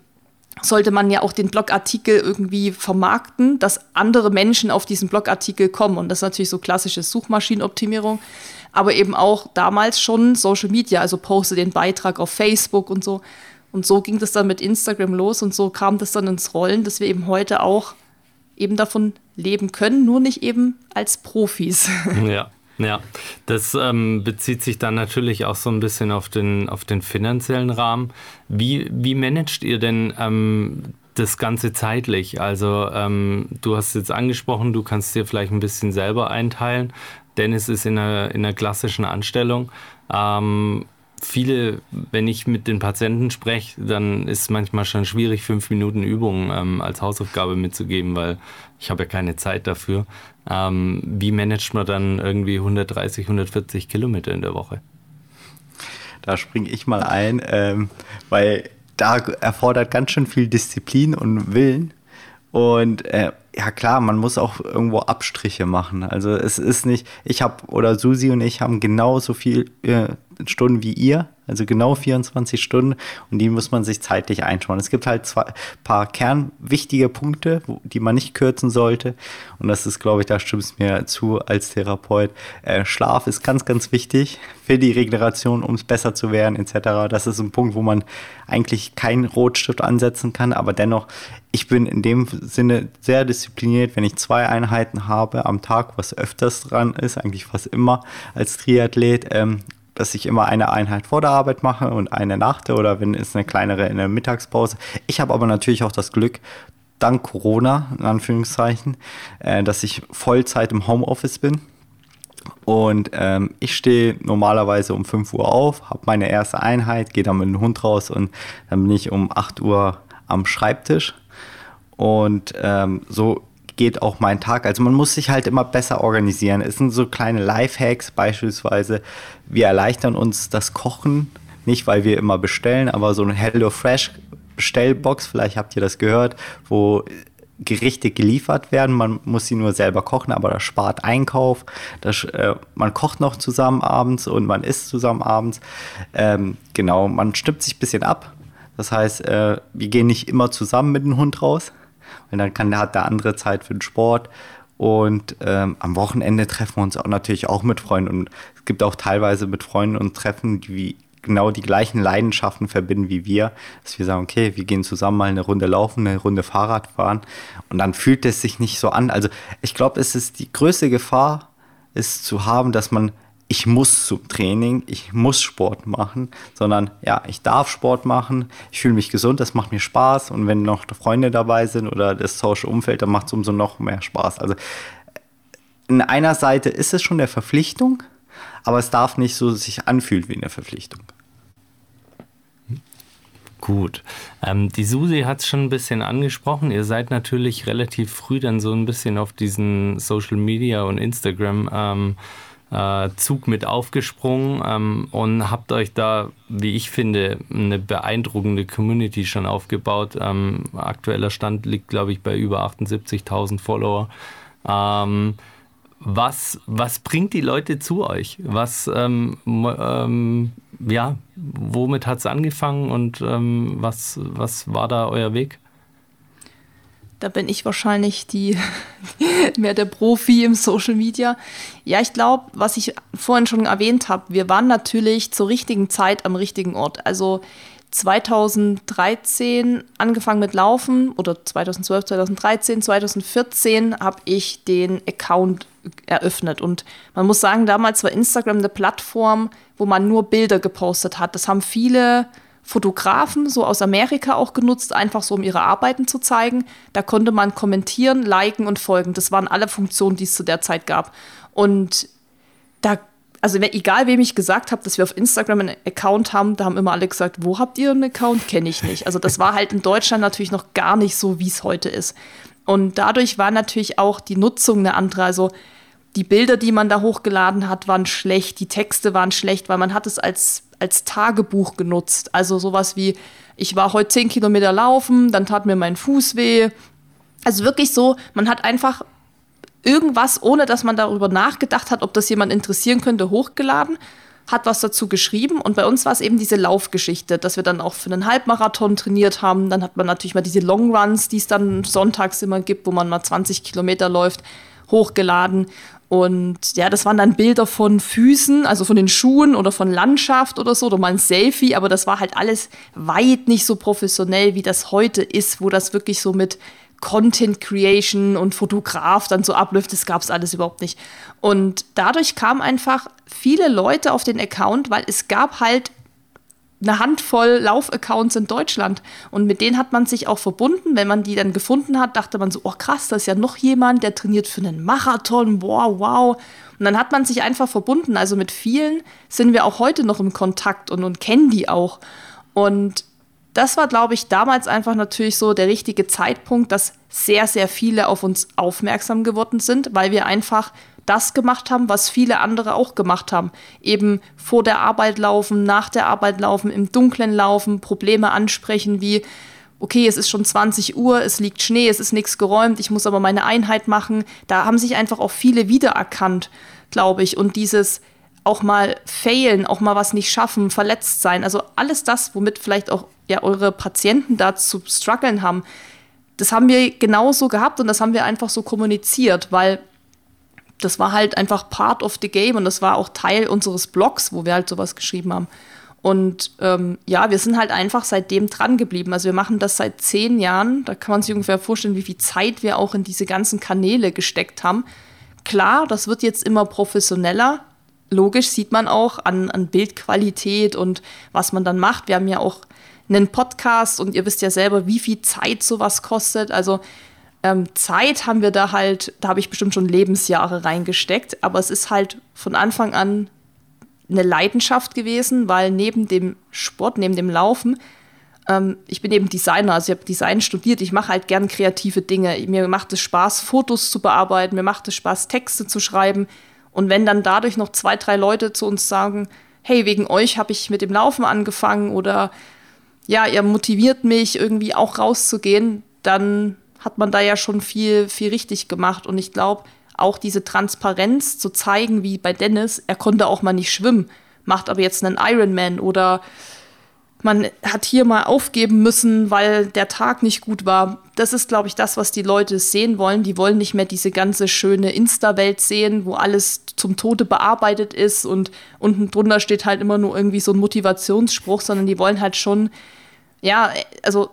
sollte man ja auch den Blogartikel irgendwie vermarkten, dass andere Menschen auf diesen Blogartikel kommen. Und das ist natürlich so klassische Suchmaschinenoptimierung, aber eben auch damals schon Social Media, also poste den Beitrag auf Facebook und so. Und so ging das dann mit Instagram los und so kam das dann ins Rollen, dass wir eben heute auch eben davon leben können, nur nicht eben als Profis. [laughs] Ja. Ja, das ähm, bezieht sich dann natürlich auch so ein bisschen auf den, auf den finanziellen Rahmen. Wie, wie managt ihr denn ähm, das Ganze zeitlich? Also ähm, du hast jetzt angesprochen, du kannst dir vielleicht ein bisschen selber einteilen. Dennis ist in einer, in einer klassischen Anstellung. Ähm, viele, wenn ich mit den Patienten spreche, dann ist es manchmal schon schwierig, fünf Minuten Übungen ähm, als Hausaufgabe mitzugeben, weil ich habe ja keine Zeit dafür. Ähm, wie managt man dann irgendwie 130, 140 Kilometer in der Woche? Da springe ich mal ein, ähm, weil da erfordert ganz schön viel Disziplin und Willen. Und äh, ja klar, man muss auch irgendwo Abstriche machen. Also es ist nicht, ich habe oder Susi und ich haben genauso viel äh, Stunden wie ihr, also genau 24 Stunden und die muss man sich zeitlich einschauen. Es gibt halt zwei paar kernwichtige Punkte, wo, die man nicht kürzen sollte und das ist, glaube ich, da stimmt es mir zu als Therapeut. Äh, Schlaf ist ganz, ganz wichtig für die Regeneration, um es besser zu werden etc. Das ist ein Punkt, wo man eigentlich keinen Rotstift ansetzen kann, aber dennoch, ich bin in dem Sinne sehr diszipliniert, wenn ich zwei Einheiten habe am Tag, was öfters dran ist, eigentlich fast immer als Triathlet, ähm, dass ich immer eine Einheit vor der Arbeit mache und eine nach der oder wenn es eine kleinere in der Mittagspause. Ich habe aber natürlich auch das Glück, dank Corona, in Anführungszeichen, äh, dass ich Vollzeit im Homeoffice bin. Und ähm, ich stehe normalerweise um 5 Uhr auf, habe meine erste Einheit, gehe dann mit dem Hund raus und dann bin ich um 8 Uhr am Schreibtisch. Und ähm, so geht auch mein Tag. Also man muss sich halt immer besser organisieren. Es sind so kleine Lifehacks beispielsweise. Wir erleichtern uns das Kochen, nicht weil wir immer bestellen, aber so eine Hello Fresh Bestellbox, vielleicht habt ihr das gehört, wo Gerichte geliefert werden. Man muss sie nur selber kochen, aber das spart Einkauf. Das, äh, man kocht noch zusammen abends und man isst zusammen abends. Ähm, genau, man stimmt sich ein bisschen ab. Das heißt, äh, wir gehen nicht immer zusammen mit dem Hund raus, weil dann kann, hat der andere Zeit für den Sport. Und ähm, am Wochenende treffen wir uns auch natürlich auch mit Freunden. Und es gibt auch teilweise mit Freunden und Treffen, die genau die gleichen Leidenschaften verbinden wie wir. Dass wir sagen, okay, wir gehen zusammen mal eine Runde laufen, eine Runde Fahrrad fahren. Und dann fühlt es sich nicht so an. Also ich glaube, es ist die größte Gefahr, ist zu haben, dass man ich muss zum Training, ich muss Sport machen, sondern ja, ich darf Sport machen, ich fühle mich gesund, das macht mir Spaß und wenn noch Freunde dabei sind oder das Social Umfeld, dann macht es umso noch mehr Spaß. Also in einer Seite ist es schon eine Verpflichtung, aber es darf nicht so sich anfühlen wie eine Verpflichtung. Gut. Ähm, die Susi hat es schon ein bisschen angesprochen. Ihr seid natürlich relativ früh dann so ein bisschen auf diesen Social Media und Instagram ähm, äh, Zug mit aufgesprungen ähm, und habt euch da, wie ich finde, eine beeindruckende Community schon aufgebaut. Ähm, aktueller Stand liegt, glaube ich, bei über 78.000 Follower. Ähm, was, was bringt die Leute zu euch? Was, ähm, ähm, ja, womit hat es angefangen und ähm, was, was war da euer Weg? Da bin ich wahrscheinlich die [laughs] mehr der Profi im Social Media. Ja, ich glaube, was ich vorhin schon erwähnt habe, wir waren natürlich zur richtigen Zeit am richtigen Ort. Also 2013 angefangen mit Laufen oder 2012, 2013, 2014 habe ich den Account eröffnet. Und man muss sagen, damals war Instagram eine Plattform, wo man nur Bilder gepostet hat. Das haben viele Fotografen, so aus Amerika auch genutzt, einfach so um ihre Arbeiten zu zeigen. Da konnte man kommentieren, liken und folgen. Das waren alle Funktionen, die es zu der Zeit gab. Und da, also egal wem ich gesagt habe, dass wir auf Instagram einen Account haben, da haben immer alle gesagt, wo habt ihr einen Account? Kenne ich nicht. Also das war halt in Deutschland natürlich noch gar nicht so, wie es heute ist. Und dadurch war natürlich auch die Nutzung eine andere. Also die Bilder, die man da hochgeladen hat, waren schlecht, die Texte waren schlecht, weil man hat es als als Tagebuch genutzt. Also sowas wie, ich war heute zehn Kilometer laufen, dann tat mir mein Fuß weh. Also wirklich so, man hat einfach irgendwas, ohne dass man darüber nachgedacht hat, ob das jemand interessieren könnte, hochgeladen, hat was dazu geschrieben. Und bei uns war es eben diese Laufgeschichte, dass wir dann auch für einen Halbmarathon trainiert haben. Dann hat man natürlich mal diese Longruns, die es dann sonntags immer gibt, wo man mal 20 Kilometer läuft, hochgeladen. Und ja, das waren dann Bilder von Füßen, also von den Schuhen oder von Landschaft oder so, oder mal ein Selfie, aber das war halt alles weit nicht so professionell, wie das heute ist, wo das wirklich so mit Content Creation und Fotograf dann so abläuft, das gab es alles überhaupt nicht. Und dadurch kamen einfach viele Leute auf den Account, weil es gab halt eine Handvoll Laufaccounts in Deutschland. Und mit denen hat man sich auch verbunden. Wenn man die dann gefunden hat, dachte man so, oh krass, da ist ja noch jemand, der trainiert für einen Marathon. Wow, wow. Und dann hat man sich einfach verbunden. Also mit vielen sind wir auch heute noch im Kontakt und, und kennen die auch. Und das war, glaube ich, damals einfach natürlich so der richtige Zeitpunkt, dass sehr, sehr viele auf uns aufmerksam geworden sind, weil wir einfach das gemacht haben, was viele andere auch gemacht haben. Eben vor der Arbeit laufen, nach der Arbeit laufen, im Dunkeln laufen, Probleme ansprechen wie, okay, es ist schon 20 Uhr, es liegt Schnee, es ist nichts geräumt, ich muss aber meine Einheit machen. Da haben sich einfach auch viele wiedererkannt, glaube ich. Und dieses auch mal failen, auch mal was nicht schaffen, verletzt sein, also alles das, womit vielleicht auch ja, eure Patienten da zu strugglen haben, das haben wir genauso gehabt und das haben wir einfach so kommuniziert, weil das war halt einfach part of the game und das war auch Teil unseres Blogs, wo wir halt sowas geschrieben haben. Und ähm, ja, wir sind halt einfach seitdem dran geblieben. Also wir machen das seit zehn Jahren. Da kann man sich ungefähr vorstellen, wie viel Zeit wir auch in diese ganzen Kanäle gesteckt haben. Klar, das wird jetzt immer professioneller. Logisch sieht man auch an, an Bildqualität und was man dann macht. Wir haben ja auch einen Podcast und ihr wisst ja selber, wie viel Zeit sowas kostet. Also ähm, Zeit haben wir da halt, da habe ich bestimmt schon Lebensjahre reingesteckt, aber es ist halt von Anfang an eine Leidenschaft gewesen, weil neben dem Sport, neben dem Laufen, ähm, ich bin eben Designer, also ich habe Design studiert, ich mache halt gern kreative Dinge. Mir macht es Spaß, Fotos zu bearbeiten, mir macht es Spaß, Texte zu schreiben. Und wenn dann dadurch noch zwei, drei Leute zu uns sagen, hey, wegen euch habe ich mit dem Laufen angefangen oder ja, ihr motiviert mich irgendwie auch rauszugehen, dann hat man da ja schon viel, viel richtig gemacht. Und ich glaube, auch diese Transparenz zu zeigen, wie bei Dennis, er konnte auch mal nicht schwimmen, macht aber jetzt einen Ironman oder man hat hier mal aufgeben müssen, weil der Tag nicht gut war. Das ist, glaube ich, das, was die Leute sehen wollen. Die wollen nicht mehr diese ganze schöne Insta-Welt sehen, wo alles zum Tode bearbeitet ist und unten drunter steht halt immer nur irgendwie so ein Motivationsspruch, sondern die wollen halt schon, ja, also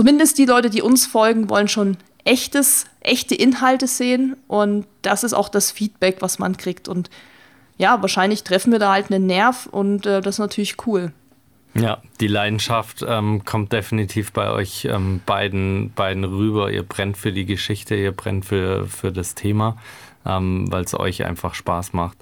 zumindest die Leute, die uns folgen, wollen schon echtes, echte Inhalte sehen. Und das ist auch das Feedback, was man kriegt. Und ja, wahrscheinlich treffen wir da halt einen Nerv und äh, das ist natürlich cool. Ja, die Leidenschaft ähm, kommt definitiv bei euch ähm, beiden, beiden rüber. Ihr brennt für die Geschichte, ihr brennt für, für das Thema, ähm, weil es euch einfach Spaß macht.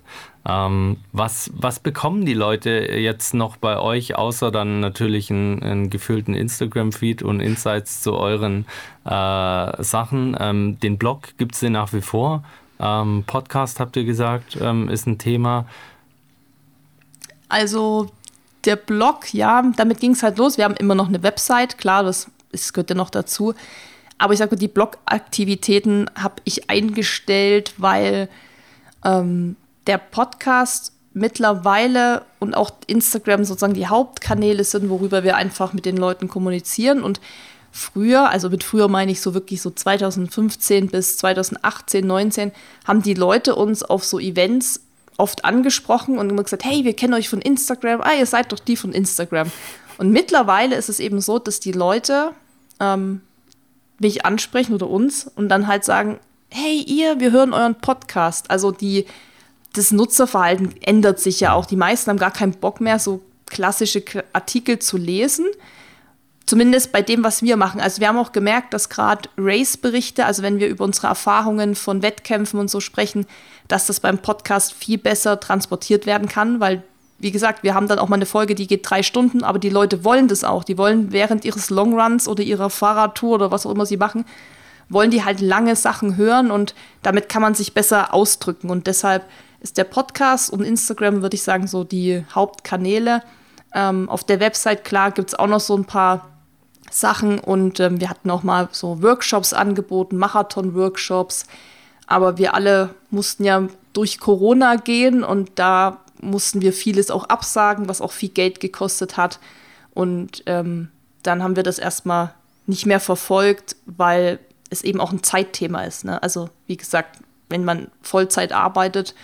Ähm, was, was bekommen die Leute jetzt noch bei euch, außer dann natürlich einen, gefüllten Instagram-Feed und Insights zu euren äh, Sachen? Ähm, den Blog gibt es nach wie vor. Ähm, Podcast, habt ihr gesagt, ähm, ist ein Thema. Also der Blog, ja, damit ging es halt los. Wir haben immer noch eine Website, klar, das, das gehört ja noch dazu. Aber ich sage, die Blog-Aktivitäten habe ich eingestellt, weil ähm, der Podcast mittlerweile und auch Instagram sozusagen die Hauptkanäle sind, worüber wir einfach mit den Leuten kommunizieren. Und früher, also mit früher meine ich so wirklich so 2015 bis 2018, 19, haben die Leute uns auf so Events oft angesprochen und immer gesagt, hey, wir kennen euch von Instagram, ah, ihr seid doch die von Instagram. Und mittlerweile ist es eben so, dass die Leute ähm, mich ansprechen oder uns und dann halt sagen, hey, ihr, wir hören euren Podcast. Also die, das Nutzerverhalten ändert sich ja auch. Die meisten haben gar keinen Bock mehr, so klassische Artikel zu lesen. Zumindest bei dem, was wir machen. Also wir haben auch gemerkt, dass gerade Race-Berichte, also wenn wir über unsere Erfahrungen von Wettkämpfen und so sprechen, dass das beim Podcast viel besser transportiert werden kann, weil wie gesagt, wir haben dann auch mal eine Folge, die geht drei Stunden, aber die Leute wollen das auch. Die wollen während ihres Longruns oder ihrer Fahrradtour oder was auch immer sie machen, wollen die halt lange Sachen hören und damit kann man sich besser ausdrücken. Und deshalb ist der Podcast und Instagram, würde ich sagen, so die Hauptkanäle. Ähm, auf der Website, klar, gibt es auch noch so ein paar Sachen und ähm, wir hatten auch mal so Workshops angeboten, Marathon-Workshops. Aber wir alle mussten ja durch Corona gehen und da mussten wir vieles auch absagen, was auch viel Geld gekostet hat. Und ähm, dann haben wir das erstmal nicht mehr verfolgt, weil es eben auch ein Zeitthema ist. Ne? Also wie gesagt, wenn man Vollzeit arbeitet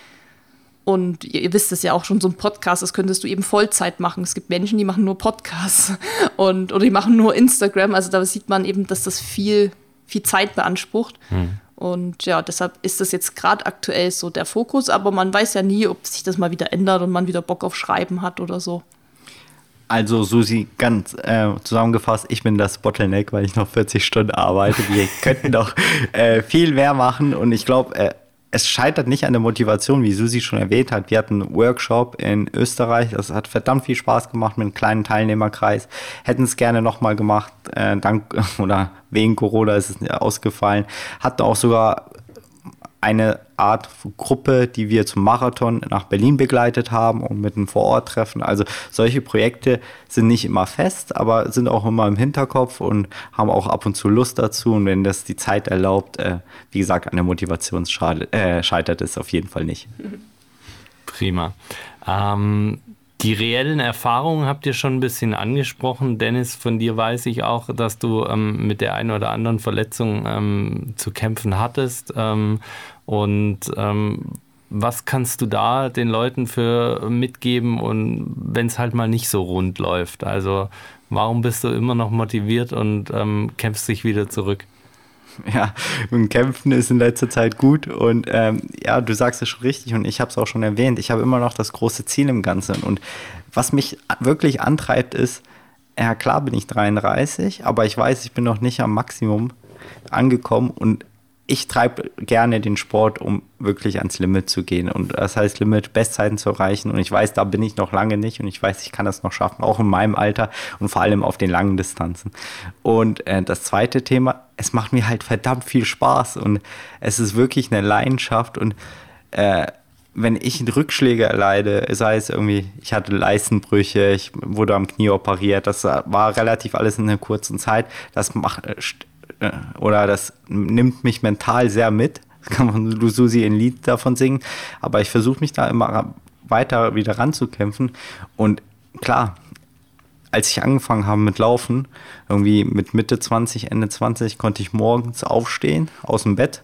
und ihr, ihr, wisst es ja auch schon, so ein Podcast, das könntest du eben Vollzeit machen. Es gibt Menschen, die machen nur Podcasts [laughs] und oder die machen nur Instagram. Also da sieht man eben, dass das viel, viel Zeit beansprucht. Hm. Und ja, deshalb ist das jetzt gerade aktuell so der Fokus, aber man weiß ja nie, ob sich das mal wieder ändert und man wieder Bock auf Schreiben hat oder so. Also Susi, ganz äh, zusammengefasst, ich bin das Bottleneck, weil ich noch 40 Stunden arbeite. Wir [laughs] könnten doch äh, viel mehr machen und ich glaube, äh, es scheitert nicht an der Motivation, wie Susi schon erwähnt hat. Wir hatten einen Workshop in Österreich, das hat verdammt viel Spaß gemacht mit einem kleinen Teilnehmerkreis. Hätten es gerne nochmal gemacht, äh, dank [laughs] oder wegen Corona ist es ausgefallen. Hatten auch sogar eine Art Gruppe, die wir zum Marathon nach Berlin begleitet haben und mit einem Vororttreffen. Also solche Projekte sind nicht immer fest, aber sind auch immer im Hinterkopf und haben auch ab und zu Lust dazu. Und wenn das die Zeit erlaubt, äh, wie gesagt, an der Motivation äh, scheitert es auf jeden Fall nicht. Prima. Ähm, die reellen Erfahrungen habt ihr schon ein bisschen angesprochen. Dennis, von dir weiß ich auch, dass du ähm, mit der einen oder anderen Verletzung ähm, zu kämpfen hattest. Ähm, und ähm, was kannst du da den Leuten für mitgeben und wenn es halt mal nicht so rund läuft? Also warum bist du immer noch motiviert und ähm, kämpfst dich wieder zurück? Ja, und Kämpfen ist in letzter Zeit gut und ähm, ja, du sagst es schon richtig und ich habe es auch schon erwähnt. Ich habe immer noch das große Ziel im Ganzen und was mich wirklich antreibt ist, ja klar bin ich 33, aber ich weiß, ich bin noch nicht am Maximum angekommen und ich treibe gerne den Sport, um wirklich ans Limit zu gehen. Und das heißt, Limit, Bestzeiten zu erreichen. Und ich weiß, da bin ich noch lange nicht. Und ich weiß, ich kann das noch schaffen, auch in meinem Alter und vor allem auf den langen Distanzen. Und äh, das zweite Thema, es macht mir halt verdammt viel Spaß. Und es ist wirklich eine Leidenschaft. Und äh, wenn ich Rückschläge erleide, sei es irgendwie, ich hatte Leistenbrüche, ich wurde am Knie operiert, das war relativ alles in einer kurzen Zeit, das macht, äh, oder das nimmt mich mental sehr mit. [laughs] Kann man Susi ein Lied davon singen, aber ich versuche mich da immer weiter wieder ranzukämpfen. Und klar, als ich angefangen habe mit Laufen, irgendwie mit Mitte 20, Ende 20, konnte ich morgens aufstehen aus dem Bett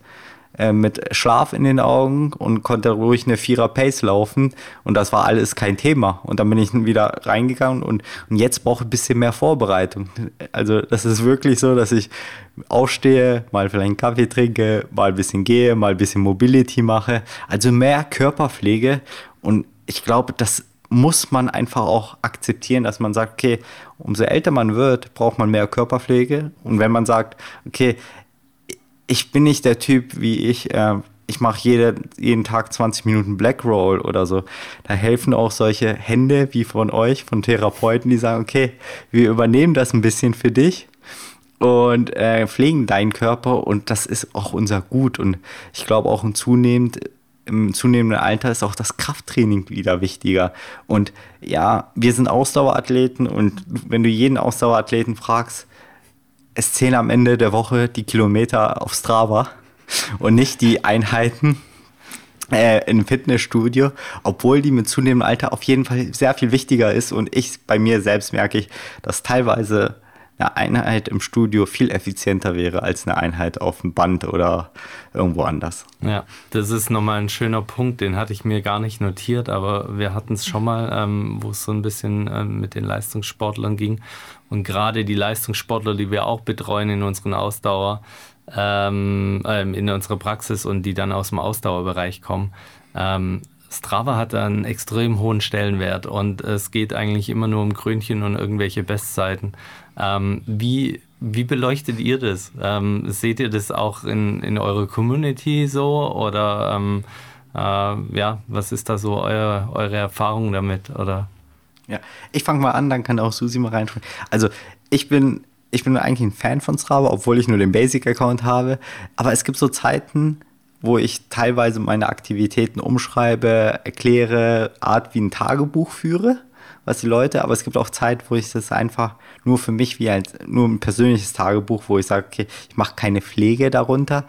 äh, mit Schlaf in den Augen und konnte ruhig eine Vierer Pace laufen und das war alles kein Thema. Und dann bin ich wieder reingegangen und, und jetzt brauche ich ein bisschen mehr Vorbereitung. Also das ist wirklich so, dass ich aufstehe, mal vielleicht einen Kaffee trinke, mal ein bisschen gehe, mal ein bisschen Mobility mache. Also mehr Körperpflege und ich glaube, das muss man einfach auch akzeptieren, dass man sagt, okay, umso älter man wird, braucht man mehr Körperpflege. Und wenn man sagt, okay, ich bin nicht der Typ wie ich, äh, ich mache jede, jeden Tag 20 Minuten Black Roll oder so. Da helfen auch solche Hände wie von euch, von Therapeuten, die sagen, okay, wir übernehmen das ein bisschen für dich und äh, pflegen deinen Körper und das ist auch unser Gut. Und ich glaube auch ein zunehmend, im zunehmenden Alter ist auch das Krafttraining wieder wichtiger. Und ja, wir sind Ausdauerathleten und wenn du jeden Ausdauerathleten fragst, es zählen am Ende der Woche die Kilometer auf Strava und nicht die Einheiten. äh, im Fitnessstudio, obwohl die mit zunehmendem Alter auf jeden Fall sehr viel wichtiger ist und ich bei mir selbst merke ich, dass teilweise eine Einheit im Studio viel effizienter wäre als eine Einheit auf dem Band oder irgendwo anders. Ja, das ist nochmal ein schöner Punkt, den hatte ich mir gar nicht notiert, aber wir hatten es schon mal, ähm, wo es so ein bisschen ähm, mit den Leistungssportlern ging. Und gerade die Leistungssportler, die wir auch betreuen in unseren Ausdauer, ähm, ähm in unserer Praxis und die dann aus dem Ausdauerbereich kommen, ähm, Strava hat einen extrem hohen Stellenwert und es geht eigentlich immer nur um Krönchen und irgendwelche Bestzeiten. Ähm, wie, wie beleuchtet ihr das? Ähm, seht ihr das auch in, in eurer Community so oder ähm, äh, ja, was ist da so euer, eure Erfahrung damit? Oder? Ja, ich fange mal an, dann kann auch Susi mal reinschauen. Also ich bin, ich bin eigentlich ein Fan von Strava, obwohl ich nur den Basic-Account habe. Aber es gibt so Zeiten, wo ich teilweise meine Aktivitäten umschreibe, erkläre, Art wie ein Tagebuch führe, was die Leute, aber es gibt auch Zeit, wo ich das einfach nur für mich wie ein, nur ein persönliches Tagebuch, wo ich sage, okay, ich mache keine Pflege darunter,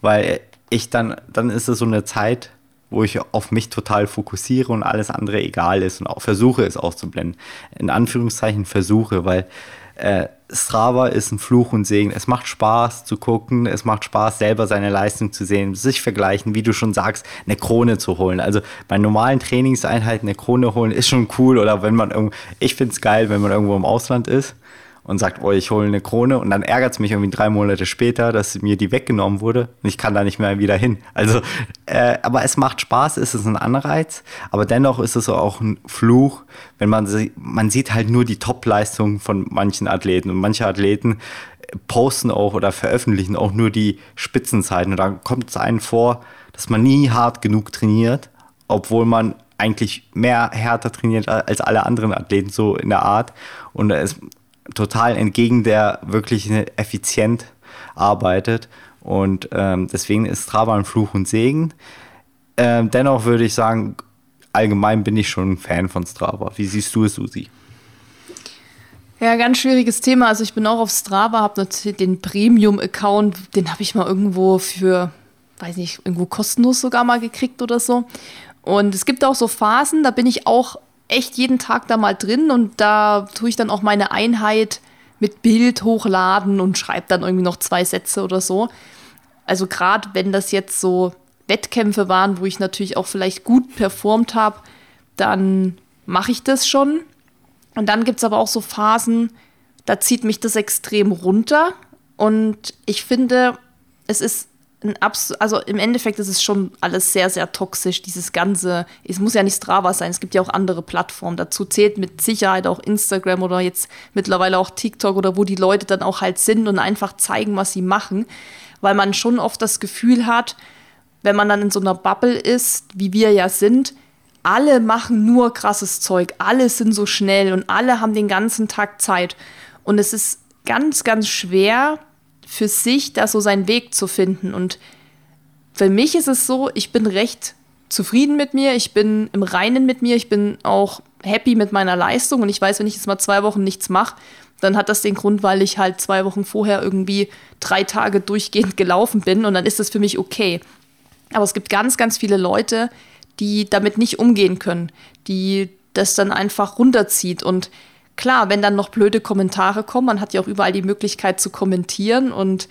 weil ich dann, dann ist es so eine Zeit, wo ich auf mich total fokussiere und alles andere egal ist und auch versuche es auszublenden. In Anführungszeichen versuche, weil äh, Strava ist ein Fluch und Segen. Es macht Spaß zu gucken, es macht Spaß, selber seine Leistung zu sehen, sich vergleichen, wie du schon sagst, eine Krone zu holen. Also bei normalen Trainingseinheiten eine Krone holen ist schon cool oder wenn man irgendwo, ich finde es geil, wenn man irgendwo im Ausland ist und sagt, oh, ich hole eine Krone. Und dann ärgert es mich irgendwie drei Monate später, dass mir die weggenommen wurde. Und ich kann da nicht mehr wieder hin. Also, äh, aber es macht Spaß, es ist ein Anreiz, aber dennoch ist es auch ein Fluch, wenn man, man sieht halt nur die Top-Leistung von manchen Athleten. Und manche Athleten posten auch oder veröffentlichen auch nur die Spitzenzeiten. Und dann kommt es einem vor, dass man nie hart genug trainiert, obwohl man eigentlich mehr härter trainiert als alle anderen Athleten, so in der Art. Und es, total entgegen der wirklich effizient arbeitet. Und ähm, deswegen ist Strava ein Fluch und Segen. Ähm, dennoch würde ich sagen, allgemein bin ich schon ein Fan von Strava. Wie siehst du es, Susi? Ja, ganz schwieriges Thema. Also ich bin auch auf Strava, habe natürlich den Premium-Account, den habe ich mal irgendwo für, weiß nicht, irgendwo kostenlos sogar mal gekriegt oder so. Und es gibt auch so Phasen, da bin ich auch echt jeden Tag da mal drin und da tue ich dann auch meine Einheit mit Bild hochladen und schreibe dann irgendwie noch zwei Sätze oder so. Also gerade wenn das jetzt so Wettkämpfe waren, wo ich natürlich auch vielleicht gut performt habe, dann mache ich das schon. Und dann gibt es aber auch so Phasen, da zieht mich das extrem runter. Und ich finde, es ist also im Endeffekt ist es schon alles sehr, sehr toxisch, dieses Ganze. Es muss ja nicht Strava sein, es gibt ja auch andere Plattformen. Dazu zählt mit Sicherheit auch Instagram oder jetzt mittlerweile auch TikTok oder wo die Leute dann auch halt sind und einfach zeigen, was sie machen. Weil man schon oft das Gefühl hat, wenn man dann in so einer Bubble ist, wie wir ja sind, alle machen nur krasses Zeug, alle sind so schnell und alle haben den ganzen Tag Zeit. Und es ist ganz, ganz schwer, für sich da so seinen Weg zu finden. Und für mich ist es so, ich bin recht zufrieden mit mir, ich bin im Reinen mit mir, ich bin auch happy mit meiner Leistung und ich weiß, wenn ich jetzt mal zwei Wochen nichts mache, dann hat das den Grund, weil ich halt zwei Wochen vorher irgendwie drei Tage durchgehend gelaufen bin und dann ist das für mich okay. Aber es gibt ganz, ganz viele Leute, die damit nicht umgehen können, die das dann einfach runterzieht und klar, wenn dann noch blöde Kommentare kommen, man hat ja auch überall die Möglichkeit zu kommentieren und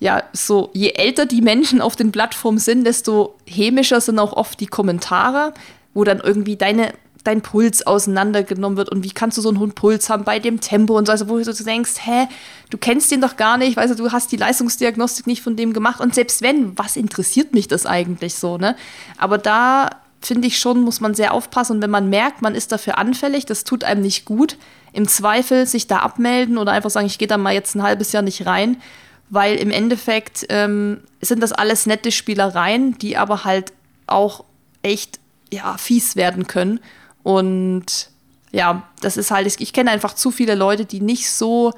ja, so je älter die Menschen auf den Plattformen sind, desto hämischer sind auch oft die Kommentare, wo dann irgendwie deine, dein Puls auseinandergenommen wird und wie kannst du so einen hohen Puls haben bei dem Tempo und so, also wo du denkst, hä, du kennst den doch gar nicht, weißt du, du hast die Leistungsdiagnostik nicht von dem gemacht und selbst wenn, was interessiert mich das eigentlich so, ne? Aber da finde ich schon, muss man sehr aufpassen. Und wenn man merkt, man ist dafür anfällig, das tut einem nicht gut, im Zweifel sich da abmelden oder einfach sagen, ich gehe da mal jetzt ein halbes Jahr nicht rein, weil im Endeffekt ähm, sind das alles nette Spielereien, die aber halt auch echt ja, fies werden können. Und ja, das ist halt, ich kenne einfach zu viele Leute, die nicht so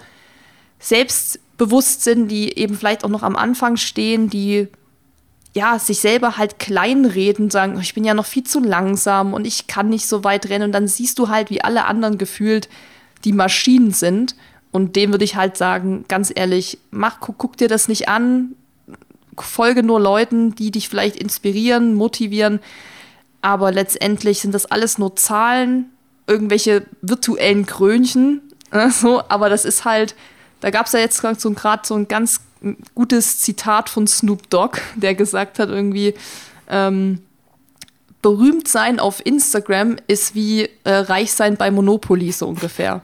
selbstbewusst sind, die eben vielleicht auch noch am Anfang stehen, die ja, sich selber halt kleinreden, sagen, ich bin ja noch viel zu langsam und ich kann nicht so weit rennen. Und dann siehst du halt, wie alle anderen gefühlt die Maschinen sind. Und dem würde ich halt sagen, ganz ehrlich, mach, guck, guck dir das nicht an, folge nur Leuten, die dich vielleicht inspirieren, motivieren, aber letztendlich sind das alles nur Zahlen, irgendwelche virtuellen Krönchen, äh, [laughs] so, aber das ist halt, da gab es ja jetzt gerade so, so ein ganz gutes Zitat von Snoop Dogg, der gesagt hat irgendwie, ähm, berühmt sein auf Instagram ist wie äh, reich sein bei Monopoly so ungefähr.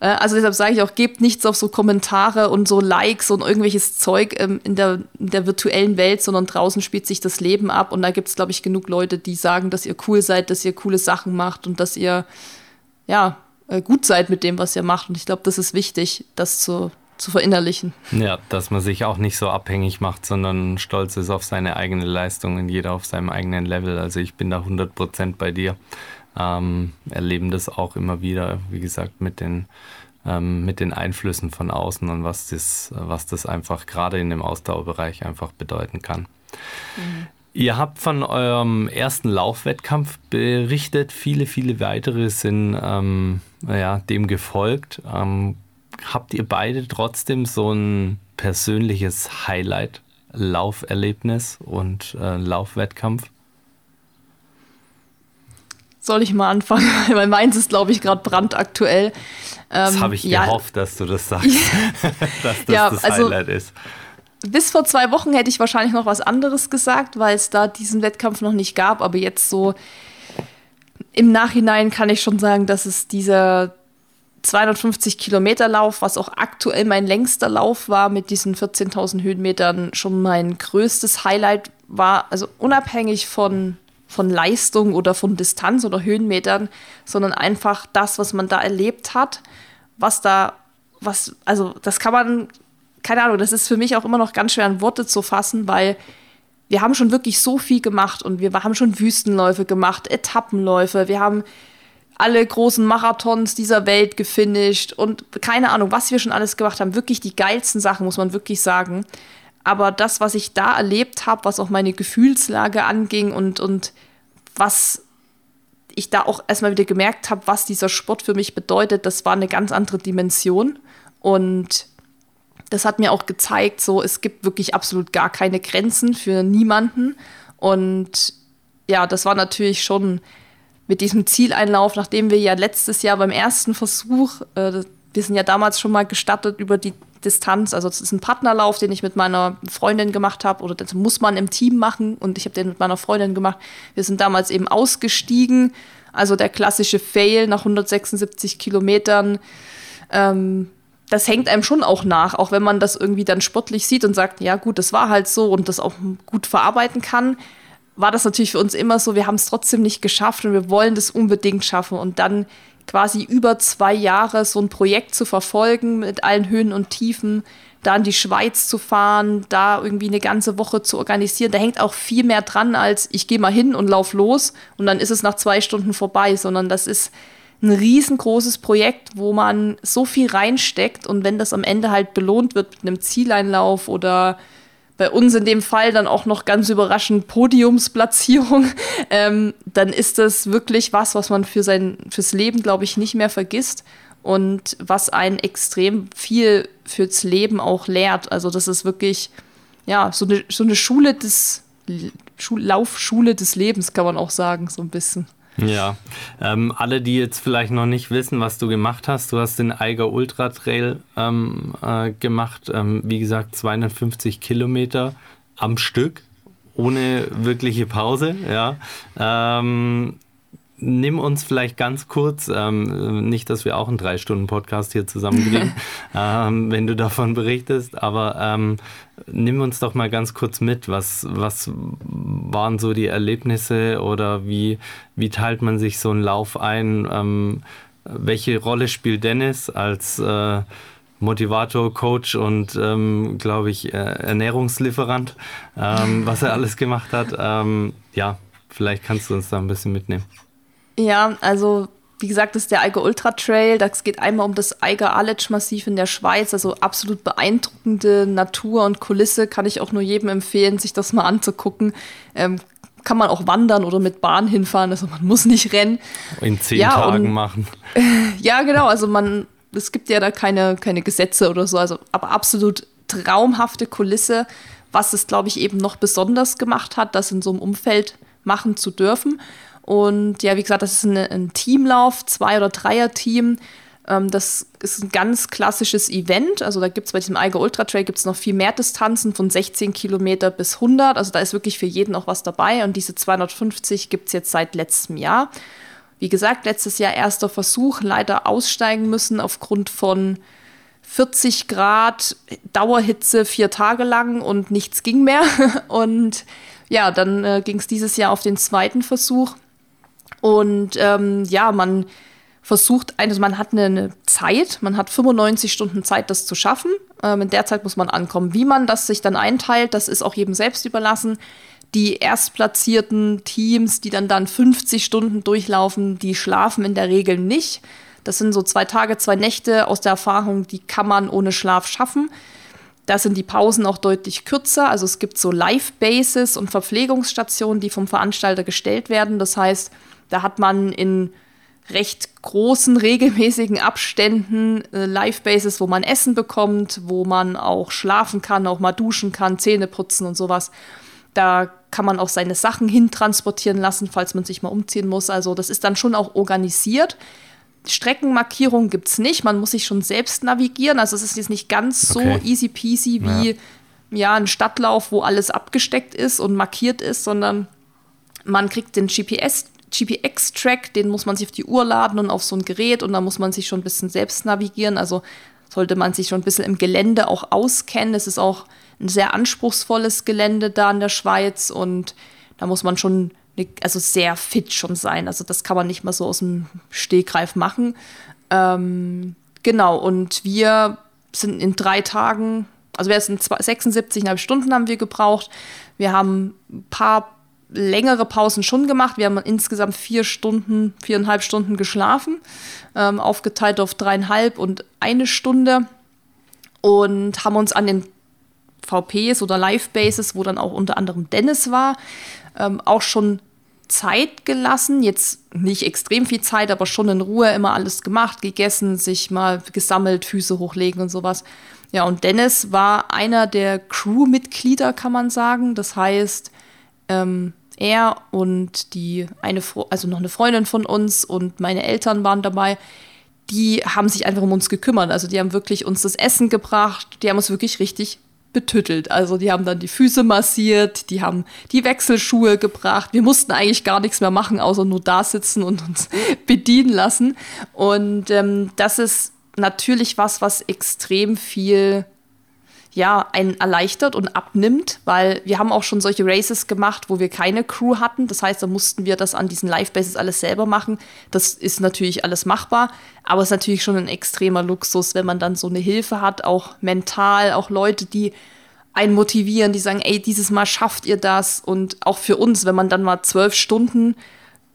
Äh, also deshalb sage ich auch, gebt nichts auf so Kommentare und so Likes und irgendwelches Zeug ähm, in, der, in der virtuellen Welt, sondern draußen spielt sich das Leben ab und da gibt es, glaube ich, genug Leute, die sagen, dass ihr cool seid, dass ihr coole Sachen macht und dass ihr ja äh, gut seid mit dem, was ihr macht. Und ich glaube, das ist wichtig, das zu, zu verinnerlichen. Ja, dass man sich auch nicht so abhängig macht, sondern stolz ist auf seine eigene Leistung und jeder auf seinem eigenen Level. Also ich bin da 100% bei dir ähm, erleben das auch immer wieder, wie gesagt, mit den, ähm, mit den Einflüssen von außen und was das, was das einfach gerade in dem Ausdauerbereich einfach bedeuten kann. Mhm. Ihr habt von eurem ersten Laufwettkampf berichtet, viele, viele weitere sind ähm, ja, dem gefolgt. Ähm, habt ihr beide trotzdem so ein persönliches Highlight-Lauferlebnis und äh, Laufwettkampf? soll ich mal anfangen? [laughs] Weil meins ist, glaube ich, gerade brandaktuell. das ähm, habe ich ja, gehofft, dass du das sagst, [laughs] dass das ja, das also, Highlight ist. Bis vor zwei Wochen hätte ich wahrscheinlich noch was anderes gesagt, weil es da diesen Wettkampf noch nicht gab. Aber jetzt so im Nachhinein kann ich schon sagen, dass es dieser 250 Kilometer Lauf, was auch aktuell mein längster Lauf war, mit diesen 14.000 Höhenmetern schon mein größtes Highlight war. Also unabhängig von von Leistung oder von Distanz oder Höhenmetern, sondern einfach das, was man da erlebt hat, was da, was, also das kann man, keine Ahnung, das ist für mich auch immer noch ganz schwer in Worte zu fassen, weil wir haben schon wirklich so viel gemacht und wir haben schon Wüstenläufe gemacht, Etappenläufe, wir haben alle großen Marathons dieser Welt gefinisht und keine Ahnung, was wir schon alles gemacht haben. Wirklich die geilsten Sachen, muss man wirklich sagen. Aber das, was ich da erlebt habe, was auch meine Gefühlslage anging und, und was ich da auch erstmal wieder gemerkt habe, was dieser Sport für mich bedeutet, das war eine ganz andere Dimension. Und das hat mir auch gezeigt, so es gibt wirklich absolut gar keine Grenzen für niemanden. Und ja, das war natürlich schon mit diesem Zieleinlauf, nachdem wir ja letztes Jahr beim ersten Versuch, äh, wir sind ja damals schon mal gestattet über die Distanz. Also es ist ein Partnerlauf, den ich mit meiner Freundin gemacht habe oder das muss man im Team machen und ich habe den mit meiner Freundin gemacht. Wir sind damals eben ausgestiegen, also der klassische Fail nach 176 Kilometern. Ähm, das hängt einem schon auch nach, auch wenn man das irgendwie dann sportlich sieht und sagt, ja gut, das war halt so und das auch gut verarbeiten kann, war das natürlich für uns immer so, wir haben es trotzdem nicht geschafft und wir wollen das unbedingt schaffen und dann quasi über zwei Jahre so ein Projekt zu verfolgen mit allen Höhen und Tiefen, da in die Schweiz zu fahren, da irgendwie eine ganze Woche zu organisieren. Da hängt auch viel mehr dran, als ich gehe mal hin und lauf los und dann ist es nach zwei Stunden vorbei, sondern das ist ein riesengroßes Projekt, wo man so viel reinsteckt und wenn das am Ende halt belohnt wird mit einem Zieleinlauf oder bei uns in dem Fall dann auch noch ganz überraschend Podiumsplatzierung, [laughs] ähm, dann ist das wirklich was, was man für sein fürs Leben, glaube ich, nicht mehr vergisst und was einen extrem viel fürs Leben auch lehrt. Also das ist wirklich ja so eine, so eine Schule des Schul Laufschule des Lebens, kann man auch sagen, so ein bisschen. Ja, ähm, alle, die jetzt vielleicht noch nicht wissen, was du gemacht hast, du hast den Eiger Ultra Trail ähm, äh, gemacht, ähm, wie gesagt 250 Kilometer am Stück, ohne wirkliche Pause, ja. Ähm, nimm uns vielleicht ganz kurz, ähm, nicht, dass wir auch einen drei Stunden Podcast hier zusammenkriegen, [laughs] ähm, wenn du davon berichtest, aber ähm, nimm uns doch mal ganz kurz mit. Was, was waren so die Erlebnisse oder wie, wie teilt man sich so einen Lauf ein? Ähm, welche Rolle spielt Dennis als äh, Motivator, Coach und, ähm, glaube ich, äh, Ernährungslieferant, ähm, was er alles gemacht hat? ja, vielleicht kannst du uns da ein bisschen mitnehmen. Ja, also wie gesagt, das ist der Eiger Ultra Trail. Das geht einmal um das Eiger Aletsch Massiv in der Schweiz. Also absolut beeindruckende Natur und Kulisse. Kann ich auch nur jedem empfehlen, sich das mal anzugucken. Ähm, kann man auch wandern oder mit Bahn hinfahren. Also man muss nicht rennen. In zehn ja, Tagen und, machen. [laughs] ja, genau. Also man, es gibt ja da keine, keine Gesetze oder so. Also aber absolut traumhafte Kulisse was es, glaube ich, eben noch besonders gemacht hat, das in so einem Umfeld machen zu dürfen. Und ja, wie gesagt, das ist eine, ein Teamlauf, Zwei- oder Dreier-Team. Ähm, das ist ein ganz klassisches Event. Also da gibt es bei diesem Eiger Ultra Trail gibt's noch viel mehr Distanzen von 16 Kilometer bis 100. Also da ist wirklich für jeden auch was dabei. Und diese 250 gibt es jetzt seit letztem Jahr. Wie gesagt, letztes Jahr erster Versuch, leider aussteigen müssen aufgrund von 40 Grad Dauerhitze vier Tage lang und nichts ging mehr. [laughs] Und ja, dann äh, ging es dieses Jahr auf den zweiten Versuch. Und ähm, ja, man versucht, also man hat eine, Zeit, man hat 95 Stunden Zeit, das zu schaffen. Ähm, in der Zeit muss man ankommen. Wie man das sich dann einteilt, das ist auch jedem selbst überlassen. Die erstplatzierten Teams, die dann dann 50 Stunden durchlaufen, die schlafen in der Regel nicht. Das sind so zwei Tage, zwei Nächte aus der Erfahrung, die kann man ohne Schlaf schaffen. Da sind die Pausen auch deutlich kürzer. Also es gibt so Live-Bases und Verpflegungsstationen, die vom Veranstalter gestellt werden. Das heißt, da hat man in recht großen, regelmäßigen Abständen äh, Live-Bases, wo man Essen bekommt, wo man auch schlafen kann, auch mal duschen kann, Zähne putzen und sowas. Da kann man auch seine Sachen hintransportieren lassen, falls man sich mal umziehen muss. Also das ist dann schon auch organisiert. Streckenmarkierung gibt es nicht. Man muss sich schon selbst navigieren. Also es ist jetzt nicht ganz okay. so easy peasy wie ja. ja. ein Stadtlauf, wo alles abgesteckt ist und markiert ist, sondern man kriegt den GPS GPX-Track, den muss man sich auf die Uhr laden und auf so ein Gerät und da muss man sich schon ein bisschen selbst navigieren. Also sollte man sich schon ein bisschen im Gelände auch auskennen. Es ist auch ein sehr anspruchsvolles Gelände da in der Schweiz und da muss man schon also sehr fit schon sein. Also das kann man nicht mal so aus dem Stegreif machen. Ähm, genau, und wir sind in drei Tagen, also wir sind 76,5 Stunden haben wir gebraucht. Wir haben ein paar längere Pausen schon gemacht. Wir haben insgesamt vier Stunden, viereinhalb Stunden geschlafen, ähm, aufgeteilt auf dreieinhalb und eine Stunde und haben uns an den VPs oder Live-Bases, wo dann auch unter anderem Dennis war, ähm, auch schon Zeit gelassen. Jetzt nicht extrem viel Zeit, aber schon in Ruhe immer alles gemacht, gegessen, sich mal gesammelt, Füße hochlegen und sowas. Ja, und Dennis war einer der Crewmitglieder, kann man sagen. Das heißt, ähm, er und die eine, also noch eine Freundin von uns und meine Eltern waren dabei. Die haben sich einfach um uns gekümmert. Also die haben wirklich uns das Essen gebracht. Die haben uns wirklich richtig betüttelt. Also die haben dann die Füße massiert, die haben die Wechselschuhe gebracht. Wir mussten eigentlich gar nichts mehr machen, außer nur da sitzen und uns [laughs] bedienen lassen. Und ähm, das ist natürlich was, was extrem viel ja, einen erleichtert und abnimmt, weil wir haben auch schon solche Races gemacht, wo wir keine Crew hatten. Das heißt, da mussten wir das an diesen Live-Bases alles selber machen. Das ist natürlich alles machbar, aber es ist natürlich schon ein extremer Luxus, wenn man dann so eine Hilfe hat, auch mental, auch Leute, die einen motivieren, die sagen, ey, dieses Mal schafft ihr das. Und auch für uns, wenn man dann mal zwölf Stunden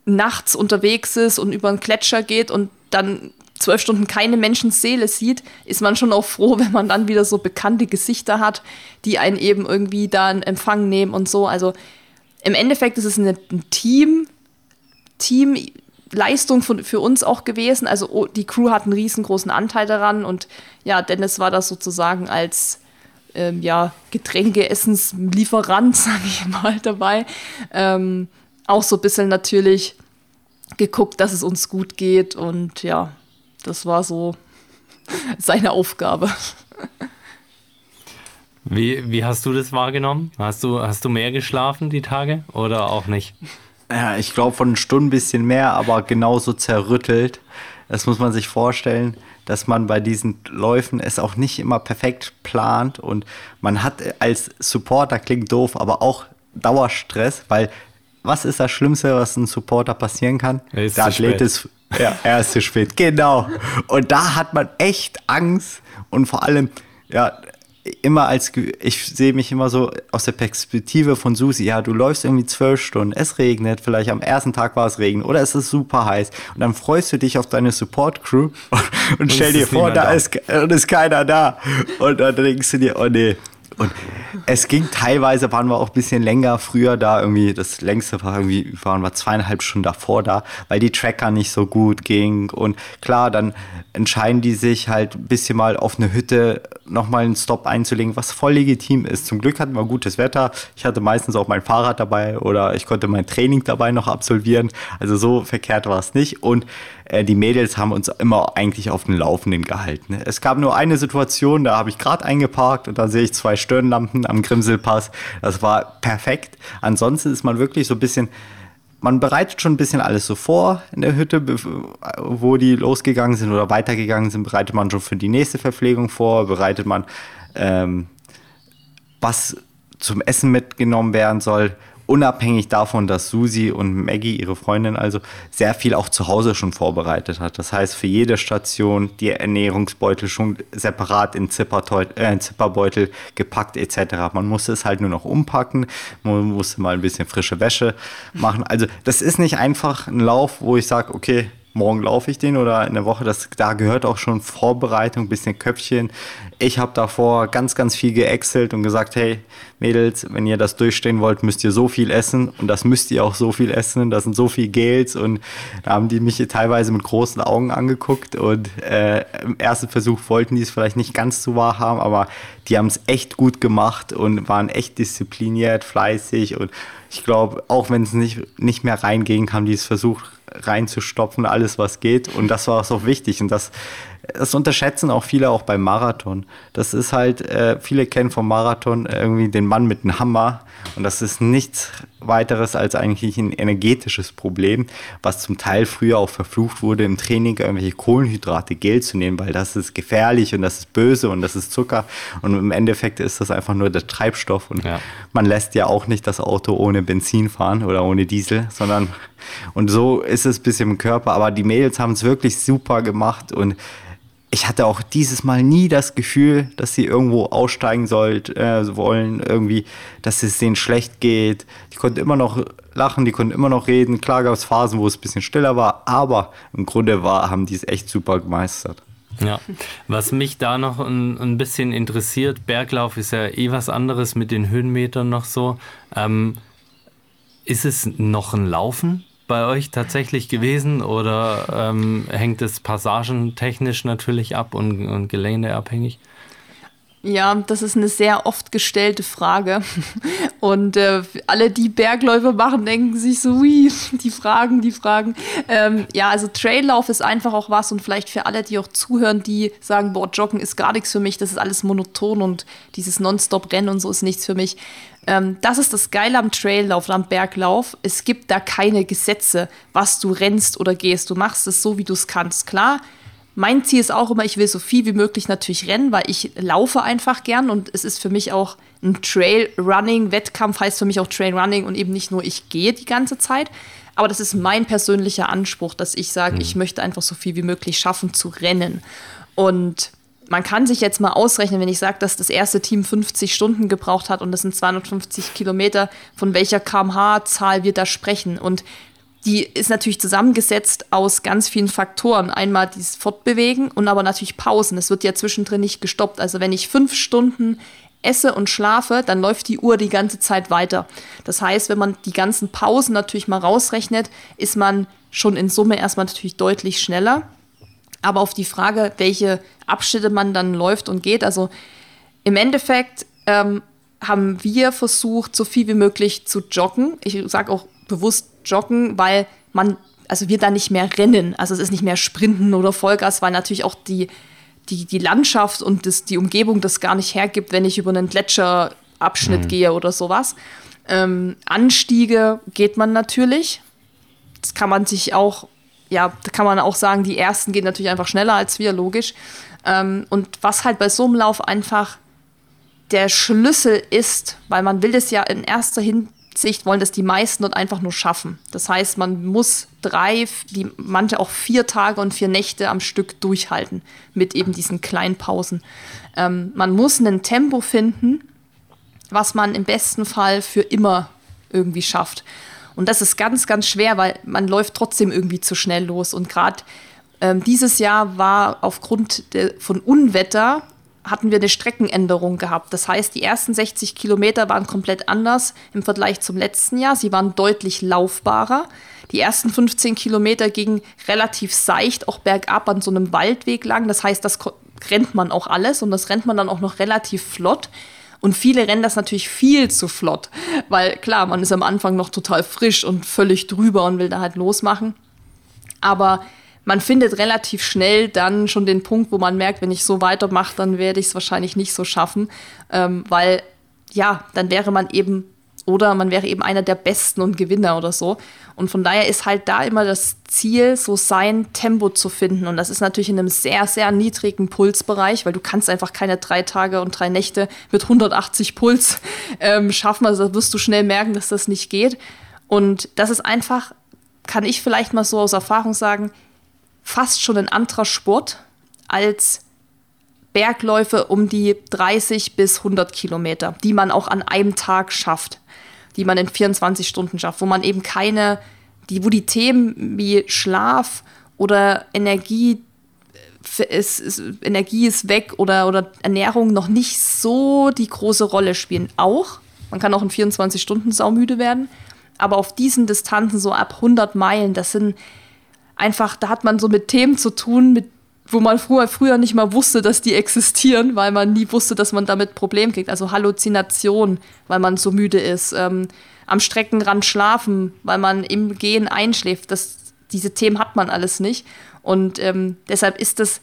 nachts unterwegs ist und über einen Gletscher geht und dann zwölf Stunden keine Menschenseele sieht, ist man schon auch froh, [laughs] wenn man dann wieder so bekannte Gesichter hat, die einen eben irgendwie da in Empfang nehmen und so. Also im Endeffekt ist es eine, ein Team, Teamleistung von, für uns auch gewesen. Also oh, die Crew hat einen riesengroßen Anteil daran und ja, Dennis war das sozusagen als ähm, ja, Getränke, Essenslieferant, [laughs] sage ich mal, dabei. Ähm, auch so ein bisschen natürlich geguckt, dass es uns gut geht und ja, das war so [laughs] seine Aufgabe. Wie, wie hast du das wahrgenommen? Hast du, hast du mehr geschlafen die Tage oder auch nicht? Ja, ich glaube von Stunden ein bisschen mehr, aber genauso zerrüttelt. Das muss man sich vorstellen, dass man bei diesen Läufen es auch nicht immer perfekt plant und man hat als Supporter, klingt doof, aber auch Dauerstress, weil was ist das Schlimmste, was ein Supporter passieren kann? Der Athlet ist ja, er ist zu spät, genau. Und da hat man echt Angst und vor allem, ja, immer als, ich sehe mich immer so aus der Perspektive von Susi, ja, du läufst irgendwie zwölf Stunden, es regnet, vielleicht am ersten Tag war es Regen. Oder es ist super heiß. Und dann freust du dich auf deine Support-Crew [laughs] und, und stell dir vor, da ist, und ist keiner da. Und dann denkst du dir, oh nee. Und es ging teilweise, waren wir auch ein bisschen länger früher da, irgendwie das längste war irgendwie, waren wir zweieinhalb Stunden davor da, weil die Tracker nicht so gut ging. Und klar, dann entscheiden die sich halt ein bisschen mal auf eine Hütte nochmal einen Stop einzulegen, was voll legitim ist. Zum Glück hatten wir gutes Wetter. Ich hatte meistens auch mein Fahrrad dabei oder ich konnte mein Training dabei noch absolvieren. Also so verkehrt war es nicht. Und äh, die Mädels haben uns immer eigentlich auf dem Laufenden gehalten. Es gab nur eine Situation, da habe ich gerade eingeparkt und da sehe ich zwei Stirnlampen am Grimselpass. Das war perfekt. Ansonsten ist man wirklich so ein bisschen man bereitet schon ein bisschen alles so vor in der Hütte, wo die losgegangen sind oder weitergegangen sind, bereitet man schon für die nächste Verpflegung vor, bereitet man, ähm, was zum Essen mitgenommen werden soll unabhängig davon, dass Susi und Maggie, ihre Freundin, also sehr viel auch zu Hause schon vorbereitet hat. Das heißt, für jede Station die Ernährungsbeutel schon separat in, äh, Zipperbeutel gepackt etc. Man musste es halt nur noch umpacken, man musste mal ein bisschen frische Wäsche machen. Also das ist nicht einfach ein Lauf, wo ich sage, okay, morgen laufe ich den oder in der Woche. Das, da gehört auch schon Vorbereitung, bisschen Köpfchen. Ich habe davor ganz, ganz viel geäxelt und gesagt, hey Mädels, wenn ihr das durchstehen wollt, müsst ihr so viel essen und das müsst ihr auch so viel essen. Das sind so viel Gels und da haben die mich teilweise mit großen Augen angeguckt und äh, im ersten Versuch wollten die es vielleicht nicht ganz so wahr haben, aber die haben es echt gut gemacht und waren echt diszipliniert, fleißig und ich glaube, auch wenn es nicht, nicht mehr reinging, haben die es versucht reinzustopfen, alles was geht. Und das war auch so wichtig. Und das, das unterschätzen auch viele auch beim Marathon. Das ist halt, äh, viele kennen vom Marathon irgendwie den Mann mit dem Hammer. Und das ist nichts weiteres als eigentlich ein energetisches Problem, was zum Teil früher auch verflucht wurde, im Training irgendwelche Kohlenhydrate, Gel zu nehmen, weil das ist gefährlich und das ist böse und das ist Zucker. Und im Endeffekt ist das einfach nur der Treibstoff. Und ja. man lässt ja auch nicht das Auto ohne Benzin fahren oder ohne Diesel, sondern und so ist es bis im Körper. Aber die Mädels haben es wirklich super gemacht und ich hatte auch dieses Mal nie das Gefühl, dass sie irgendwo aussteigen sollt, äh, wollen, irgendwie, dass es denen schlecht geht. Die konnten immer noch lachen, die konnten immer noch reden. Klar gab es Phasen, wo es ein bisschen stiller war, aber im Grunde war, haben die es echt super gemeistert. Ja, was mich da noch ein, ein, bisschen interessiert, Berglauf ist ja eh was anderes mit den Höhenmetern noch so. Ähm, ist es noch ein Laufen? Bei euch tatsächlich gewesen oder ähm, hängt es passagentechnisch natürlich ab und, und geländeabhängig? Ja, das ist eine sehr oft gestellte Frage. [laughs] Und äh, alle, die Bergläufe machen, denken sich so, wie, [laughs] die Fragen, die Fragen. Ähm, ja, also Traillauf ist einfach auch was und vielleicht für alle, die auch zuhören, die sagen, boah, Joggen ist gar nichts für mich, das ist alles monoton und dieses Nonstop-Rennen und so ist nichts für mich. Ähm, das ist das Geile am Traillauf, am Berglauf. Es gibt da keine Gesetze, was du rennst oder gehst. Du machst es so, wie du es kannst. Klar, mein Ziel ist auch immer, ich will so viel wie möglich natürlich rennen, weil ich laufe einfach gern und es ist für mich auch ein Trail-Running-Wettkampf, heißt für mich auch Trail-Running und eben nicht nur ich gehe die ganze Zeit. Aber das ist mein persönlicher Anspruch, dass ich sage, mhm. ich möchte einfach so viel wie möglich schaffen zu rennen. Und man kann sich jetzt mal ausrechnen, wenn ich sage, dass das erste Team 50 Stunden gebraucht hat und das sind 250 Kilometer, von welcher kmh-Zahl wir da sprechen. Und die ist natürlich zusammengesetzt aus ganz vielen Faktoren. Einmal dieses Fortbewegen und aber natürlich Pausen. Es wird ja zwischendrin nicht gestoppt. Also wenn ich fünf Stunden esse und schlafe, dann läuft die Uhr die ganze Zeit weiter. Das heißt, wenn man die ganzen Pausen natürlich mal rausrechnet, ist man schon in Summe erstmal natürlich deutlich schneller. Aber auf die Frage, welche Abschnitte man dann läuft und geht, also im Endeffekt ähm, haben wir versucht, so viel wie möglich zu joggen. Ich sage auch bewusst joggen, weil man, also wir da nicht mehr rennen. Also es ist nicht mehr Sprinten oder Vollgas, weil natürlich auch die, die, die Landschaft und das, die Umgebung das gar nicht hergibt, wenn ich über einen Gletscherabschnitt mhm. gehe oder sowas. Ähm, Anstiege geht man natürlich. Das kann man sich auch, ja, da kann man auch sagen, die ersten gehen natürlich einfach schneller als wir, logisch. Ähm, und was halt bei so einem Lauf einfach der Schlüssel ist, weil man will es ja in erster Hin Sicht wollen das die meisten dort einfach nur schaffen. Das heißt, man muss drei, die, manche auch vier Tage und vier Nächte am Stück durchhalten mit eben diesen kleinen Pausen. Ähm, man muss ein Tempo finden, was man im besten Fall für immer irgendwie schafft. Und das ist ganz, ganz schwer, weil man läuft trotzdem irgendwie zu schnell los. Und gerade ähm, dieses Jahr war aufgrund von Unwetter hatten wir eine Streckenänderung gehabt. Das heißt, die ersten 60 Kilometer waren komplett anders im Vergleich zum letzten Jahr. Sie waren deutlich laufbarer. Die ersten 15 Kilometer gingen relativ seicht, auch bergab an so einem Waldweg lang. Das heißt, das rennt man auch alles und das rennt man dann auch noch relativ flott. Und viele rennen das natürlich viel zu flott, weil klar, man ist am Anfang noch total frisch und völlig drüber und will da halt losmachen. Aber man findet relativ schnell dann schon den Punkt, wo man merkt, wenn ich so weitermache, dann werde ich es wahrscheinlich nicht so schaffen, ähm, weil ja, dann wäre man eben oder man wäre eben einer der Besten und Gewinner oder so. Und von daher ist halt da immer das Ziel, so sein Tempo zu finden. Und das ist natürlich in einem sehr, sehr niedrigen Pulsbereich, weil du kannst einfach keine drei Tage und drei Nächte mit 180 Puls ähm, schaffen. Also da wirst du schnell merken, dass das nicht geht. Und das ist einfach, kann ich vielleicht mal so aus Erfahrung sagen, fast schon ein anderer Sport als Bergläufe um die 30 bis 100 Kilometer, die man auch an einem Tag schafft, die man in 24 Stunden schafft, wo man eben keine, die, wo die Themen wie Schlaf oder Energie ist, ist, Energie ist weg oder, oder Ernährung noch nicht so die große Rolle spielen. Auch, man kann auch in 24 Stunden saumüde werden, aber auf diesen Distanzen so ab 100 Meilen, das sind einfach, da hat man so mit Themen zu tun, mit, wo man früher, früher nicht mal wusste, dass die existieren, weil man nie wusste, dass man damit Problem kriegt. Also Halluzination, weil man so müde ist. Ähm, am Streckenrand schlafen, weil man im Gehen einschläft. Das, diese Themen hat man alles nicht. Und ähm, deshalb ist das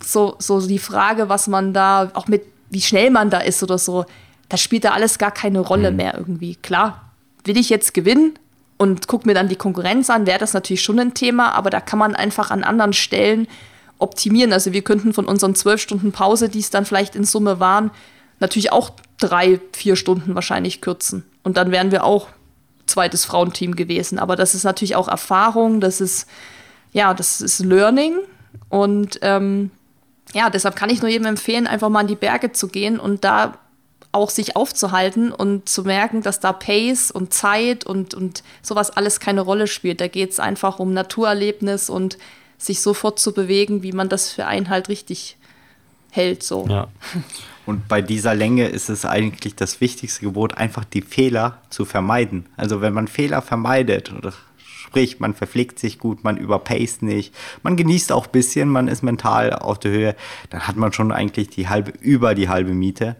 so, so die Frage, was man da, auch mit, wie schnell man da ist oder so, das spielt da alles gar keine Rolle mhm. mehr irgendwie. Klar, will ich jetzt gewinnen? Und gucke mir dann die Konkurrenz an, wäre das natürlich schon ein Thema, aber da kann man einfach an anderen Stellen optimieren. Also wir könnten von unseren zwölf Stunden Pause, die es dann vielleicht in Summe waren, natürlich auch drei, vier Stunden wahrscheinlich kürzen. Und dann wären wir auch zweites Frauenteam gewesen. Aber das ist natürlich auch Erfahrung, das ist, ja, das ist Learning. Und ähm, ja, deshalb kann ich nur jedem empfehlen, einfach mal in die Berge zu gehen und da auch sich aufzuhalten und zu merken, dass da Pace und Zeit und, und sowas alles keine Rolle spielt. Da geht es einfach um Naturerlebnis und sich sofort zu bewegen, wie man das für einen halt richtig hält. So. Ja. [laughs] Und bei dieser Länge ist es eigentlich das wichtigste Gebot, einfach die Fehler zu vermeiden. Also wenn man Fehler vermeidet, oder sprich, man verpflegt sich gut, man überpaced nicht, man genießt auch ein bisschen, man ist mental auf der Höhe, dann hat man schon eigentlich die halbe, über die halbe Miete.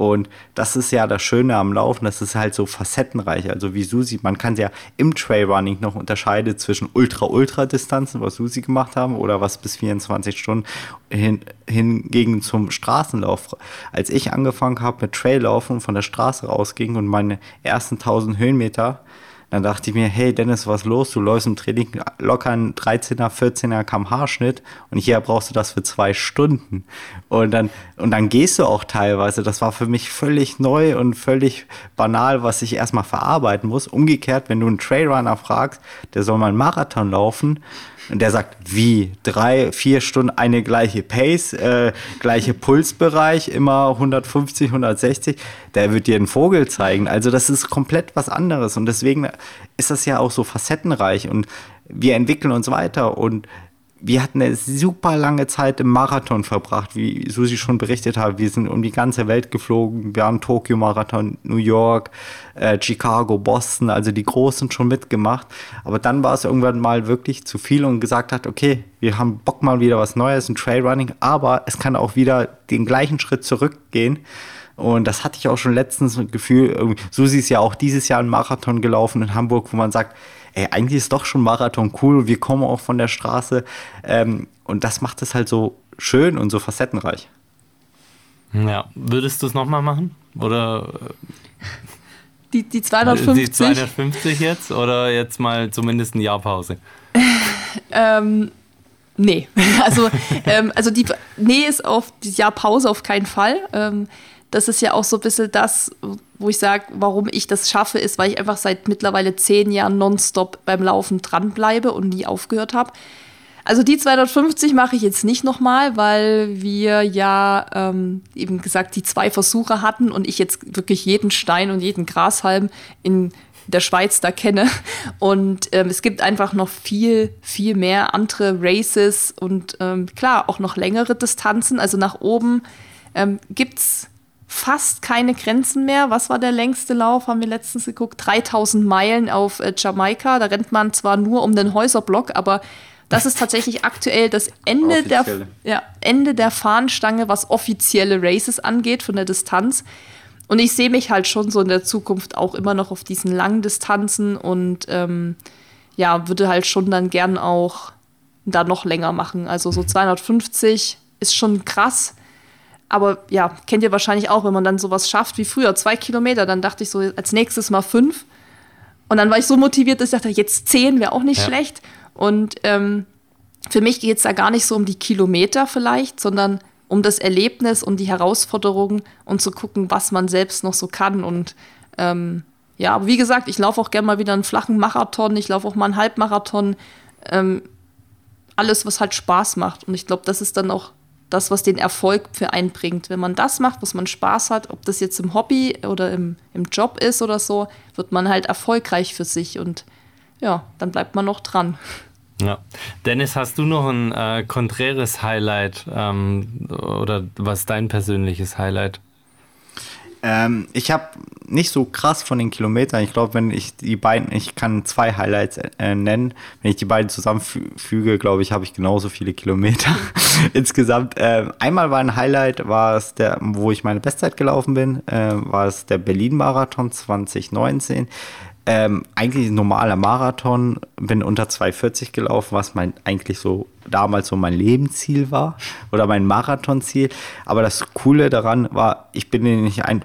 Und das ist ja das Schöne am Laufen, das ist halt so facettenreich. Also wie Susi, man kann ja im Trailrunning noch unterscheiden zwischen Ultra-Ultra-Distanzen, was Susi gemacht haben, oder was bis 24 Stunden hin, hingegen zum Straßenlauf. Als ich angefangen habe mit Traillaufen von der Straße rausging und meine ersten 1000 Höhenmeter dann dachte ich mir, hey Dennis, was los? Du läufst im Training locker einen 13er, 14er kmh-Schnitt und hier brauchst du das für zwei Stunden. Und dann, und dann gehst du auch teilweise. Das war für mich völlig neu und völlig banal, was ich erstmal verarbeiten muss. Umgekehrt, wenn du einen Trailrunner fragst, der soll mal einen Marathon laufen, und der sagt, wie? Drei, vier Stunden eine gleiche Pace, äh, gleiche Pulsbereich, immer 150, 160. Der wird dir einen Vogel zeigen. Also das ist komplett was anderes. Und deswegen ist das ja auch so facettenreich. Und wir entwickeln uns weiter. Und wir hatten eine super lange Zeit im Marathon verbracht, wie Susi schon berichtet hat. Wir sind um die ganze Welt geflogen. Wir haben Tokio-Marathon, New York, äh, Chicago, Boston, also die Großen schon mitgemacht. Aber dann war es irgendwann mal wirklich zu viel und gesagt hat, okay, wir haben Bock mal wieder was Neues, ein Trailrunning, aber es kann auch wieder den gleichen Schritt zurückgehen. Und das hatte ich auch schon letztens ein Gefühl. Susi ist ja auch dieses Jahr einen Marathon gelaufen in Hamburg, wo man sagt, ey, eigentlich ist doch schon Marathon cool, wir kommen auch von der Straße. Ähm, und das macht es halt so schön und so facettenreich. Ja, würdest du es nochmal machen? Oder. Die, die 250? Die 250 jetzt oder jetzt mal zumindest ein Jahr Pause? [laughs] ähm, nee. [laughs] Also, ähm, also die, nee ist auf die Jahr Pause auf keinen Fall. Ähm, das ist ja auch so ein bisschen das, wo ich sage, warum ich das schaffe, ist, weil ich einfach seit mittlerweile zehn Jahren nonstop beim Laufen dranbleibe und nie aufgehört habe. Also die 250 mache ich jetzt nicht nochmal, weil wir ja ähm, eben gesagt die zwei Versuche hatten und ich jetzt wirklich jeden Stein und jeden Grashalm in der Schweiz da kenne. Und ähm, es gibt einfach noch viel, viel mehr andere Races und ähm, klar auch noch längere Distanzen. Also nach oben ähm, gibt es fast keine Grenzen mehr. Was war der längste Lauf? Haben wir letztens geguckt. 3000 Meilen auf äh, Jamaika. Da rennt man zwar nur um den Häuserblock, aber das ist tatsächlich [laughs] aktuell das Ende der, ja, Ende der Fahnenstange, was offizielle Races angeht von der Distanz. Und ich sehe mich halt schon so in der Zukunft auch immer noch auf diesen langen Distanzen und ähm, ja, würde halt schon dann gern auch da noch länger machen. Also so 250 ist schon krass. Aber ja, kennt ihr wahrscheinlich auch, wenn man dann sowas schafft wie früher, zwei Kilometer, dann dachte ich so, als nächstes mal fünf. Und dann war ich so motiviert, dass ich dachte, jetzt zehn wäre auch nicht ja. schlecht. Und ähm, für mich geht es da gar nicht so um die Kilometer vielleicht, sondern um das Erlebnis und die Herausforderungen und zu gucken, was man selbst noch so kann. Und ähm, ja, aber wie gesagt, ich laufe auch gerne mal wieder einen flachen Marathon, ich laufe auch mal einen Halbmarathon. Ähm, alles, was halt Spaß macht. Und ich glaube, das ist dann auch das, was den Erfolg für einen bringt. Wenn man das macht, was man Spaß hat, ob das jetzt im Hobby oder im, im Job ist oder so, wird man halt erfolgreich für sich und ja, dann bleibt man noch dran. Ja. Dennis, hast du noch ein äh, konträres Highlight ähm, oder was dein persönliches Highlight? Ähm, ich habe nicht so krass von den Kilometern. Ich glaube, wenn ich die beiden, ich kann zwei Highlights äh, nennen. Wenn ich die beiden zusammenfüge, glaube ich, habe ich genauso viele Kilometer [laughs] insgesamt. Äh, einmal war ein Highlight, war es der, wo ich meine Bestzeit gelaufen bin, äh, war es der Berlin-Marathon 2019 ähm, eigentlich ein normaler Marathon, bin unter 2,40 gelaufen, was mein eigentlich so damals so mein Lebensziel war oder mein Marathonziel. Aber das Coole daran war, ich bin nicht ein,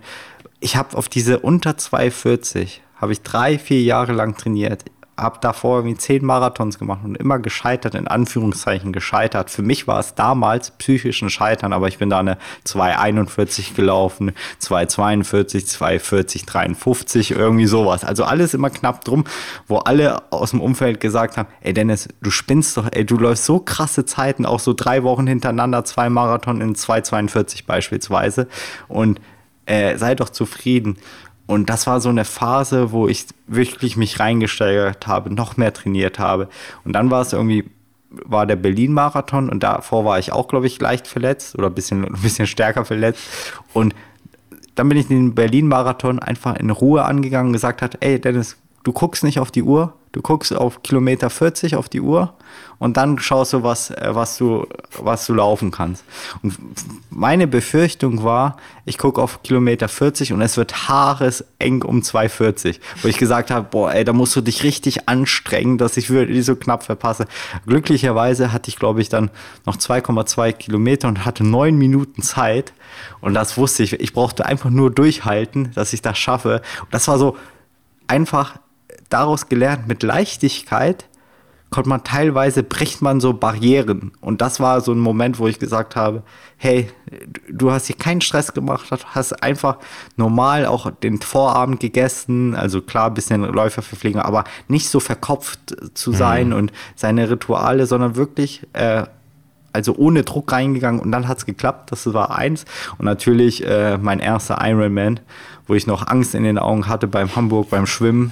ich habe auf diese unter 2,40 habe ich drei, vier Jahre lang trainiert habe davor irgendwie zehn Marathons gemacht und immer gescheitert, in Anführungszeichen gescheitert. Für mich war es damals psychisch ein Scheitern, aber ich bin da eine 2,41 gelaufen, 2,42, 2,40, 53, irgendwie sowas. Also alles immer knapp drum, wo alle aus dem Umfeld gesagt haben, ey Dennis, du spinnst doch, ey, du läufst so krasse Zeiten, auch so drei Wochen hintereinander, zwei Marathon in 2,42 beispielsweise und äh, sei doch zufrieden. Und das war so eine Phase, wo ich wirklich mich reingesteigert habe, noch mehr trainiert habe. Und dann war es irgendwie, war der Berlin-Marathon und davor war ich auch, glaube ich, leicht verletzt oder ein bisschen, [laughs] ein bisschen stärker verletzt. Und dann bin ich den Berlin-Marathon einfach in Ruhe angegangen und gesagt hat, ey Dennis, du guckst nicht auf die Uhr, du guckst auf Kilometer 40 auf die Uhr und dann schaust du, was, äh, was, du, was du laufen kannst. Und meine Befürchtung war, ich gucke auf Kilometer 40 und es wird haareseng um 2,40, wo ich gesagt habe, boah, ey, da musst du dich richtig anstrengen, dass ich wirklich so knapp verpasse. Glücklicherweise hatte ich, glaube ich, dann noch 2,2 Kilometer und hatte neun Minuten Zeit und das wusste ich. Ich brauchte einfach nur durchhalten, dass ich das schaffe. Und das war so einfach daraus gelernt, mit Leichtigkeit konnte man teilweise, bricht man so Barrieren. Und das war so ein Moment, wo ich gesagt habe, hey, du hast hier keinen Stress gemacht, hast einfach normal auch den Vorabend gegessen, also klar, ein bisschen Läuferverpflegung, aber nicht so verkopft zu mhm. sein mhm. und seine Rituale, sondern wirklich äh, also ohne Druck reingegangen und dann hat es geklappt. Das war eins. Und natürlich äh, mein erster Ironman, wo ich noch Angst in den Augen hatte beim Hamburg, beim Schwimmen,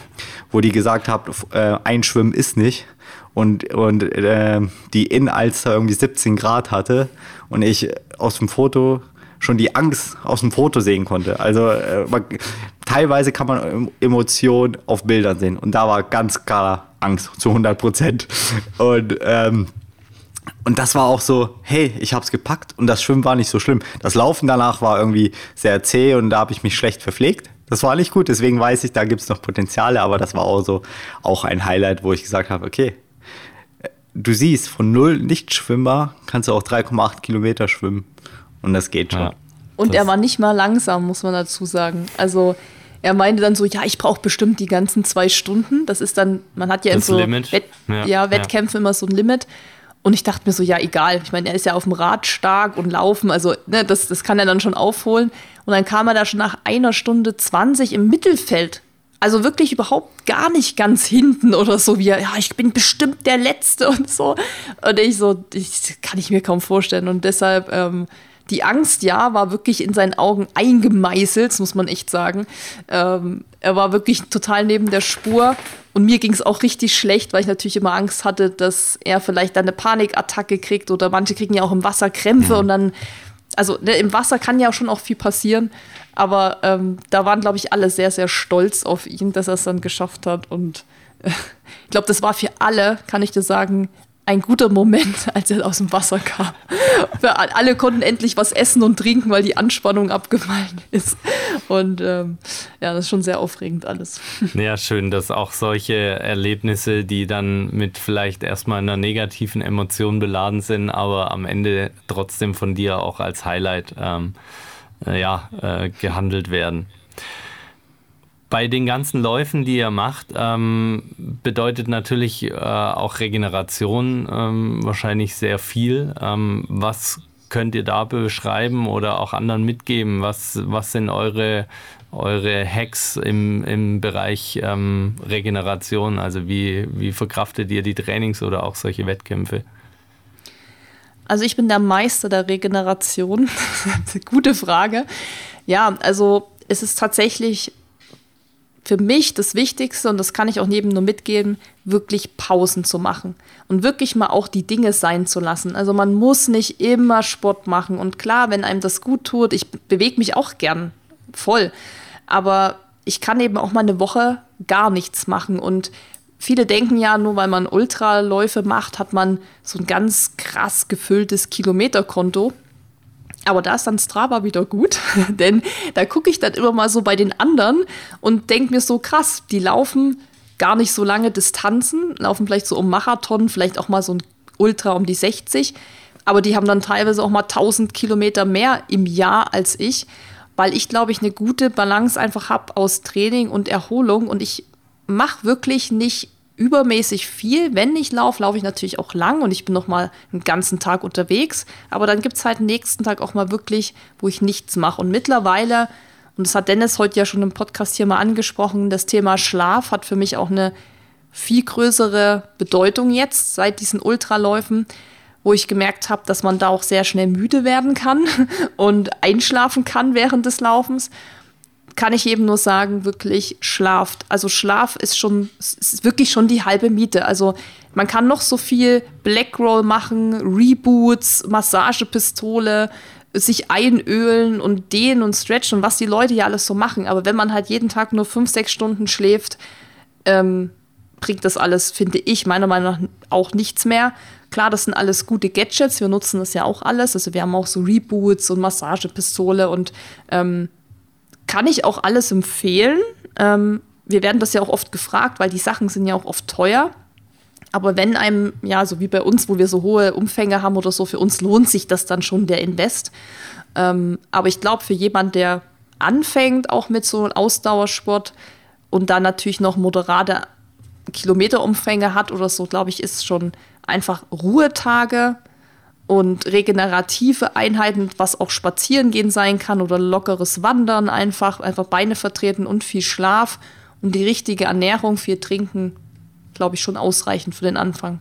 wo die gesagt haben, äh, ein Schwimmen ist nicht. Und, und äh, die In-Alster irgendwie 17 Grad hatte und ich aus dem Foto schon die Angst aus dem Foto sehen konnte. Also äh, man, teilweise kann man Emotionen auf Bildern sehen und da war ganz klar Angst zu 100 Prozent. Und ähm, und das war auch so, hey, ich hab's gepackt und das Schwimmen war nicht so schlimm. Das Laufen danach war irgendwie sehr zäh und da habe ich mich schlecht verpflegt. Das war nicht gut, deswegen weiß ich, da gibt's noch Potenziale, aber das war auch so auch ein Highlight, wo ich gesagt habe, okay, du siehst, von null Nicht-Schwimmer kannst du auch 3,8 Kilometer schwimmen und das geht schon. Ja, und er war nicht mal langsam, muss man dazu sagen. Also er meinte dann so, ja, ich brauche bestimmt die ganzen zwei Stunden. Das ist dann, man hat ja das in so Wett ja, ja, Wettkämpfen ja. immer so ein Limit. Und ich dachte mir so, ja, egal. Ich meine, er ist ja auf dem Rad stark und laufen, also ne, das, das kann er dann schon aufholen. Und dann kam er da schon nach einer Stunde 20 im Mittelfeld. Also wirklich überhaupt gar nicht ganz hinten oder so, wie er, ja, ich bin bestimmt der Letzte und so. Und ich so, ich, kann ich mir kaum vorstellen. Und deshalb, ähm, die Angst, ja, war wirklich in seinen Augen eingemeißelt, das muss man echt sagen. Ähm, er war wirklich total neben der Spur. Und mir ging es auch richtig schlecht, weil ich natürlich immer Angst hatte, dass er vielleicht eine Panikattacke kriegt oder manche kriegen ja auch im Wasser Krämpfe mhm. und dann also ne, im Wasser kann ja schon auch viel passieren, aber ähm, da waren, glaube ich, alle sehr, sehr stolz auf ihn, dass er es dann geschafft hat. Und äh, ich glaube, das war für alle, kann ich dir sagen, ein guter Moment, [laughs] als er aus dem Wasser kam. Alle konnten endlich was essen und trinken, weil die Anspannung abgefallen [laughs] ist. Und ähm, ja, das ist schon sehr aufregend alles. [laughs] Ja, schön, dass auch solche Erlebnisse, die dann mit vielleicht erstmal einer negativen Emotion beladen sind, aber am Ende trotzdem von dir auch als Highlight ähm, äh, ja, äh, gehandelt werden. Bei den ganzen Läufen, die ihr macht, ähm, bedeutet natürlich äh, auch Regeneration ähm, wahrscheinlich sehr viel. Ähm, was könnt ihr da beschreiben oder auch anderen mitgeben? Was, was sind eure, eure Hacks im, im Bereich ähm, Regeneration? Also wie, wie verkraftet ihr die Trainings oder auch solche Wettkämpfe? Also ich bin der Meister der Regeneration. [laughs] Gute Frage. Ja, also es ist tatsächlich für mich das Wichtigste, und das kann ich auch neben nur mitgeben, wirklich Pausen zu machen und wirklich mal auch die Dinge sein zu lassen. Also man muss nicht immer Sport machen. Und klar, wenn einem das gut tut, ich bewege mich auch gern voll, aber ich kann eben auch mal eine Woche gar nichts machen. Und viele denken ja, nur weil man Ultraläufe macht, hat man so ein ganz krass gefülltes Kilometerkonto. Aber da ist dann Strava wieder gut, [laughs] denn da gucke ich dann immer mal so bei den anderen und denke mir so krass, die laufen gar nicht so lange Distanzen, laufen vielleicht so um Marathon, vielleicht auch mal so ein Ultra um die 60, aber die haben dann teilweise auch mal 1000 Kilometer mehr im Jahr als ich, weil ich glaube ich eine gute Balance einfach habe aus Training und Erholung und ich mache wirklich nicht übermäßig viel. Wenn ich laufe, laufe ich natürlich auch lang und ich bin noch mal einen ganzen Tag unterwegs. Aber dann gibt es halt nächsten Tag auch mal wirklich, wo ich nichts mache. Und mittlerweile, und das hat Dennis heute ja schon im Podcast hier mal angesprochen, das Thema Schlaf hat für mich auch eine viel größere Bedeutung jetzt seit diesen Ultraläufen, wo ich gemerkt habe, dass man da auch sehr schnell müde werden kann [laughs] und einschlafen kann während des Laufens kann ich eben nur sagen, wirklich schlaft. Also Schlaf ist schon, ist wirklich schon die halbe Miete. Also man kann noch so viel Blackroll machen, Reboots, Massagepistole, sich einölen und dehnen und stretchen was die Leute ja alles so machen. Aber wenn man halt jeden Tag nur fünf, sechs Stunden schläft, ähm, bringt das alles, finde ich, meiner Meinung nach auch nichts mehr. Klar, das sind alles gute Gadgets, wir nutzen das ja auch alles. Also wir haben auch so Reboots und Massagepistole und ähm, kann ich auch alles empfehlen. Ähm, wir werden das ja auch oft gefragt, weil die Sachen sind ja auch oft teuer. Aber wenn einem, ja, so wie bei uns, wo wir so hohe Umfänge haben oder so, für uns lohnt sich das dann schon der Invest. Ähm, aber ich glaube, für jemand, der anfängt, auch mit so einem Ausdauersport und dann natürlich noch moderate Kilometerumfänge hat oder so, glaube ich, ist schon einfach Ruhetage und regenerative Einheiten, was auch spazieren gehen sein kann oder lockeres Wandern einfach, einfach Beine vertreten und viel Schlaf und die richtige Ernährung, viel Trinken, glaube ich, schon ausreichend für den Anfang.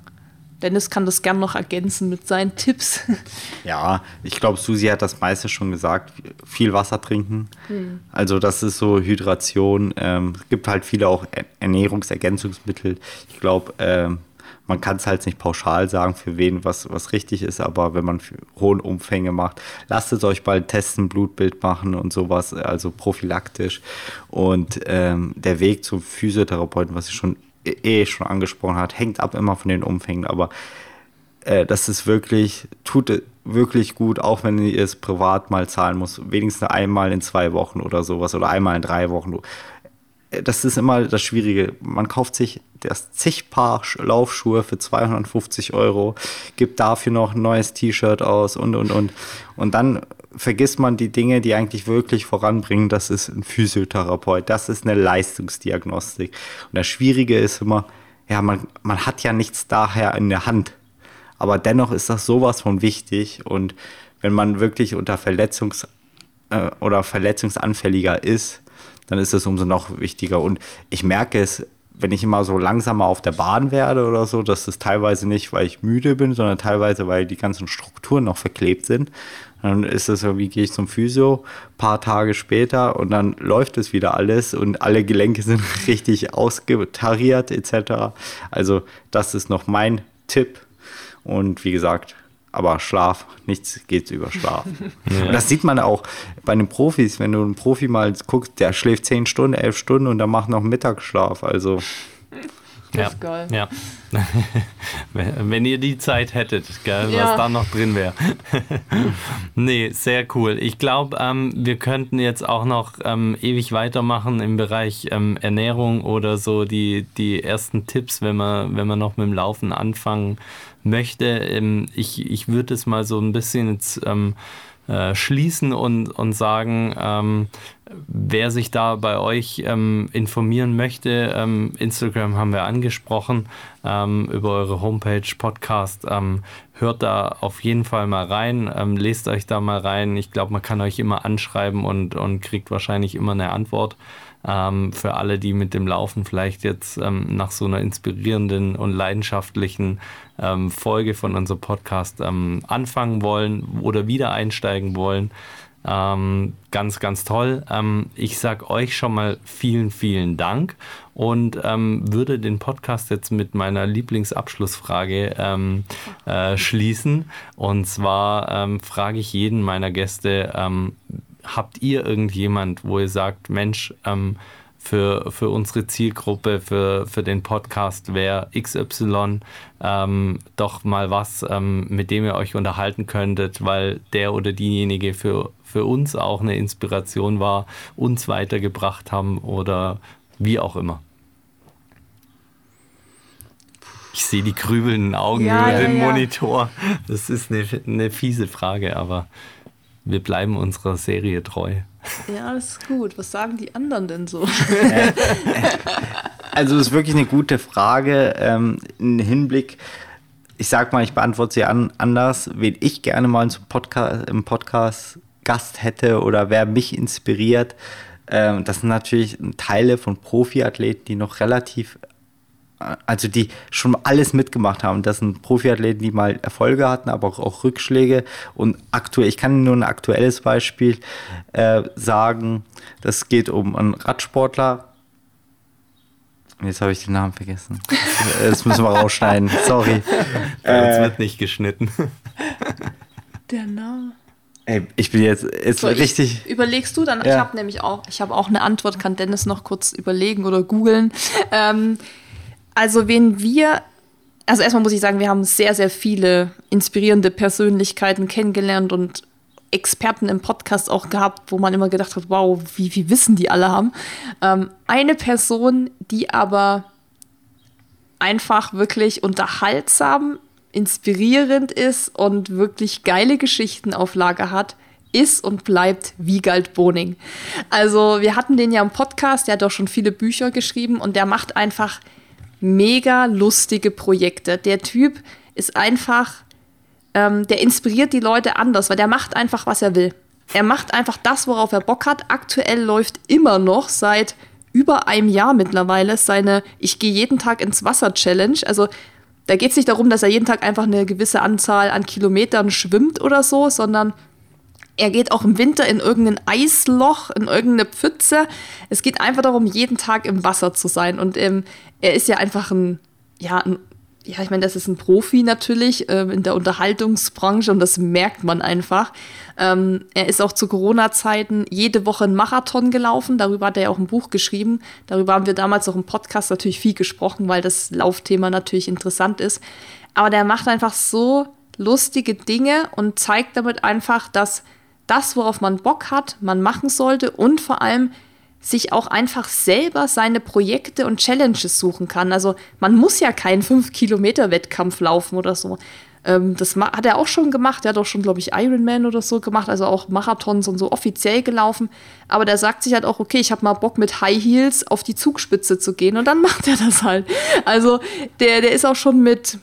Dennis kann das gern noch ergänzen mit seinen Tipps. [laughs] Ja, ich glaube, Susi hat das meiste schon gesagt. Viel Wasser trinken. Hm. Also das ist so Hydration. Ähm, es gibt halt viele auch Ernährungsergänzungsmittel. Ich glaube, ähm, man kann es halt nicht pauschal sagen, für wen was, was richtig ist, aber wenn man hohe Umfänge macht, lasst es euch bald testen, Blutbild machen und sowas, also prophylaktisch. Und ähm, der Weg zum Physiotherapeuten, was ich schon eh schon angesprochen hat, hängt ab immer von den Umfängen, aber äh, das ist wirklich, tut wirklich gut, auch wenn ihr es privat mal zahlen muss, wenigstens einmal in zwei Wochen oder sowas oder einmal in drei Wochen das ist immer das Schwierige. Man kauft sich das zig Paar Laufschuhe für 250 Euro, gibt dafür noch ein neues T-Shirt aus und, und, und. Und dann vergisst man die Dinge, die eigentlich wirklich voranbringen. Das ist ein Physiotherapeut, das ist eine Leistungsdiagnostik. Und das Schwierige ist immer, ja, man, man hat ja nichts daher in der Hand. Aber dennoch ist das sowas von wichtig. Und wenn man wirklich unter Verletzungs- äh, oder verletzungsanfälliger ist, dann ist es umso noch wichtiger. Und ich merke es, wenn ich immer so langsamer auf der Bahn werde oder so, dass es teilweise nicht, weil ich müde bin, sondern teilweise, weil die ganzen Strukturen noch verklebt sind. Dann ist es so, wie gehe ich zum Physio, paar Tage später und dann läuft es wieder alles und alle Gelenke sind [laughs] richtig ausgetariert etc. Also das ist noch mein Tipp. Und wie gesagt, aber Schlaf, nichts geht über Schlaf. [laughs] ja. Und das sieht man auch bei den Profis, wenn du einen Profi mal guckst, der schläft zehn Stunden, elf Stunden und dann macht noch Mittagsschlaf. Also ja, geil. Ja. [laughs] Wenn ihr die Zeit hättet, gell, ja. was da noch drin wäre. [laughs] nee, sehr cool. Ich glaube, ähm, wir könnten jetzt auch noch ähm, ewig weitermachen im Bereich ähm, Ernährung oder so die, die ersten Tipps, wenn man, wenn man noch mit dem Laufen anfangen möchte. Ähm, ich, ich würde es mal so ein bisschen jetzt ähm, äh, schließen und, und sagen, ähm, wer sich da bei euch ähm, informieren möchte, ähm, Instagram haben wir angesprochen, ähm, über eure Homepage, Podcast, ähm, hört da auf jeden Fall mal rein, ähm, lest euch da mal rein. Ich glaube, man kann euch immer anschreiben und, und kriegt wahrscheinlich immer eine Antwort. Ähm, für alle, die mit dem Laufen vielleicht jetzt nach so einer inspirierenden und leidenschaftlichen Folge von unserem Podcast anfangen wollen oder wieder einsteigen wollen. Ähm, ganz, ganz toll. Ähm, ich sage euch schon mal vielen, vielen Dank und ähm, würde den Podcast jetzt mit meiner Lieblingsabschlussfrage ähm, äh, schließen. Und zwar ähm, frage ich jeden meiner Gäste, ähm, habt ihr irgendjemand, wo ihr sagt, Mensch, für, für unsere Zielgruppe, für, für den Podcast wäre XY ähm, doch mal was, ähm, mit dem ihr euch unterhalten könntet, weil der oder diejenige für, für uns auch eine Inspiration war, uns weitergebracht haben oder wie auch immer. Ich sehe die grübelnden Augen ja, über ja, den ja. Monitor. Das ist eine, eine fiese Frage, aber wir bleiben unserer Serie treu. Ja, das ist gut. Was sagen die anderen denn so? also, das ist wirklich eine gute Frage. Ähm, Im Hinblick, ich sag mal, ich beantworte sie an, anders. Wen ich gerne mal zum Podcast, im Podcast Gast hätte oder wer mich inspiriert, ähm, das sind natürlich Teile von Profiathleten, die noch relativ also die schon alles mitgemacht haben. Das sind Profiathleten, die mal Erfolge hatten, aber auch, auch Rückschläge. Und aktuell, ich kann nur ein aktuelles Beispiel äh, sagen. Das geht um einen Radsportler. Jetzt habe ich den Namen vergessen. [laughs] Das müssen wir rausschneiden. Sorry. [laughs] Bei uns äh, wird nicht geschnitten. [laughs] Der Name. Ey, ich bin jetzt, jetzt so, richtig. Überlegst du dann? Ja. Ich habe nämlich auch, ich habe auch eine Antwort. Kann Dennis noch kurz überlegen oder googeln? Ähm, also, wen wir, also erstmal muss ich sagen, wir haben sehr, sehr viele inspirierende Persönlichkeiten kennengelernt und Experten im Podcast auch gehabt, wo man immer gedacht hat, wow, wie viel Wissen die alle haben. Ähm, eine Person, die aber einfach wirklich unterhaltsam, inspirierend ist und wirklich geile Geschichten auf Lager hat, ist und bleibt Wiegald Boning. Also wir hatten den ja im Podcast, der hat auch schon viele Bücher geschrieben und der macht einfach mega lustige Projekte. Der Typ ist einfach, ähm, der inspiriert die Leute anders, weil der macht einfach, was er will. Er macht einfach das, worauf er Bock hat. Aktuell läuft immer noch seit über einem Jahr mittlerweile seine Ich gehe jeden Tag ins Wasser Challenge. Also da geht es nicht darum, dass er jeden Tag einfach eine gewisse Anzahl an Kilometern schwimmt oder so, sondern er geht auch im Winter in irgendein Eisloch, in irgendeine Pfütze. Es geht einfach darum, jeden Tag im Wasser zu sein. Und ähm, er ist ja einfach ein, ja, ein, ja, ich meine, das ist ein Profi natürlich ähm, in der Unterhaltungsbranche und das merkt man einfach. Ähm, er ist auch zu Corona-Zeiten jede Woche einen Marathon gelaufen. Darüber hat er ja auch ein Buch geschrieben. Darüber haben wir damals auch im Podcast natürlich viel gesprochen, weil das Laufthema natürlich interessant ist. Aber der macht einfach so lustige Dinge und zeigt damit einfach, dass das, worauf man Bock hat, man machen sollte und vor allem sich auch einfach selber seine Projekte und Challenges suchen kann. Also man muss ja keinen 5-Kilometer-Wettkampf laufen oder so. Ähm, das hat er auch schon gemacht. Er hat auch schon, glaube ich, Ironman oder so gemacht, also auch Marathons und so offiziell gelaufen. Aber der sagt sich halt auch, okay, ich habe mal Bock mit High Heels auf die Zugspitze zu gehen und dann [laughs] macht er das halt. Also der, der ist auch schon mit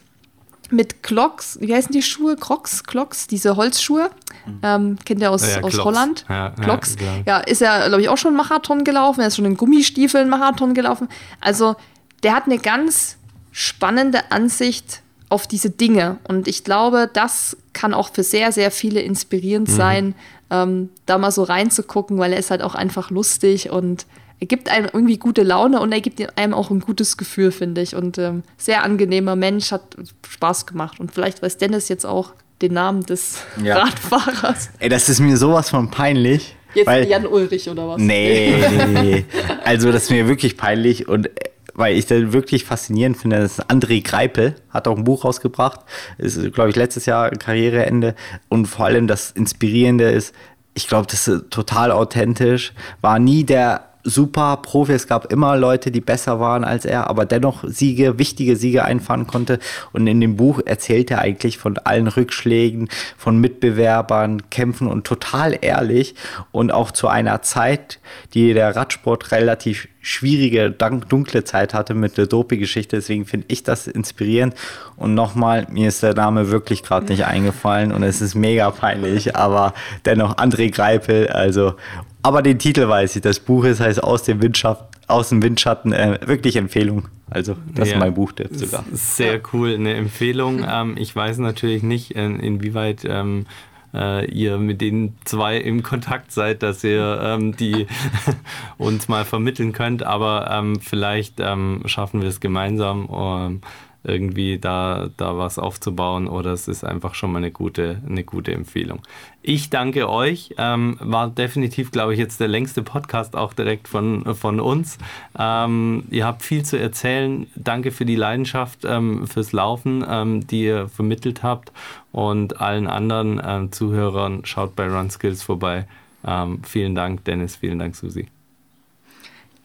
mit Clocks, wie heißen die Schuhe? Crocs, Clocks, diese Holzschuhe. Mhm. Ähm, kennt ihr aus, ja, aus Holland? Ja, Clocks. Ja, ja, ist ja, glaube ich, auch schon Marathon gelaufen. Er ist schon in Gummistiefeln Marathon gelaufen. Also, der hat eine ganz spannende Ansicht auf diese Dinge. Und ich glaube, das kann auch für sehr, sehr viele inspirierend mhm. sein, ähm, da mal so reinzugucken, weil er ist halt auch einfach lustig und er gibt einem irgendwie gute Laune und er gibt einem auch ein gutes Gefühl, finde ich. Und ähm, sehr angenehmer Mensch, hat Spaß gemacht. Und vielleicht weiß Dennis jetzt auch, den Namen des ja. Radfahrers. Ey, das ist mir sowas von peinlich. Jetzt weil, Jan Ulrich oder was? Nee, nee. also das ist mir wirklich peinlich und weil ich das wirklich faszinierend finde, das ist André Greipel, hat auch ein Buch rausgebracht, ist, glaube ich, letztes Jahr Karriereende und vor allem das Inspirierende ist, ich glaube, das ist total authentisch, war nie der super Profi. Es gab immer Leute, die besser waren als er, aber dennoch Siege, wichtige Siege einfahren konnte. Und in dem Buch erzählt er eigentlich von allen Rückschlägen, von Mitbewerbern, Kämpfen und total ehrlich und auch zu einer Zeit, die der Radsport relativ schwierige, dunkle Zeit hatte mit der Doping-Geschichte. Deswegen finde ich das inspirierend. Und nochmal, mir ist der Name wirklich gerade nicht eingefallen und es ist mega peinlich, aber dennoch André Greipel, also aber den Titel weiß ich. Das Buch ist heißt aus dem Windschatten, aus dem Windschatten. Äh, wirklich Empfehlung. Also das ja, ist mein Buch sogar. Sehr cool, eine Empfehlung. Ähm, ich weiß natürlich nicht, in, inwieweit ähm, äh, ihr mit den zwei im Kontakt seid, dass ihr ähm, die [laughs] uns mal vermitteln könnt. Aber ähm, vielleicht ähm, schaffen wir es gemeinsam ähm, irgendwie da, da was aufzubauen oder es ist einfach schon mal eine gute, eine gute Empfehlung. Ich danke euch. Ähm, war definitiv, glaube ich, jetzt der längste Podcast auch direkt von, von uns. Ähm, ihr habt viel zu erzählen. Danke für die Leidenschaft, ähm, fürs Laufen, ähm, die ihr vermittelt habt. Und allen anderen ähm, Zuhörern schaut bei Run Skills vorbei. Ähm, vielen Dank, Dennis. Vielen Dank, Susi.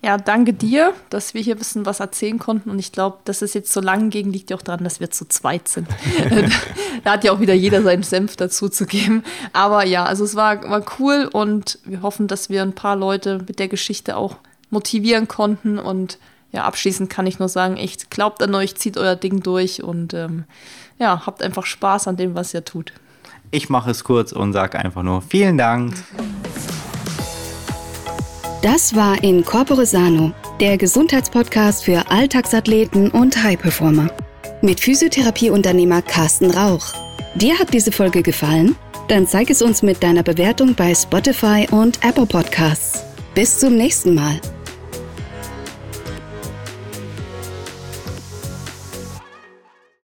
Ja, danke dir, dass wir hier wissen, was erzählen konnten. Und ich glaube, dass es jetzt so lang ging, liegt ja auch daran, dass wir zu zweit sind. [laughs] [laughs] da hat ja auch wieder jeder seinen Senf dazu zu geben. Aber ja, also es war, war cool und wir hoffen, dass wir ein paar Leute mit der Geschichte auch motivieren konnten. Und ja, abschließend kann ich nur sagen, echt, glaubt an euch, zieht euer Ding durch und ähm, ja, habt einfach Spaß an dem, was ihr tut. Ich mache es kurz und sage einfach nur vielen Dank. [laughs] Das war in Corpore Sano, der Gesundheitspodcast für Alltagsathleten und High-Performer. Mit Physiotherapieunternehmer Carsten Rauch. Dir hat diese Folge gefallen? Dann zeig es uns mit deiner Bewertung bei Spotify und Apple Podcasts. Bis zum nächsten Mal.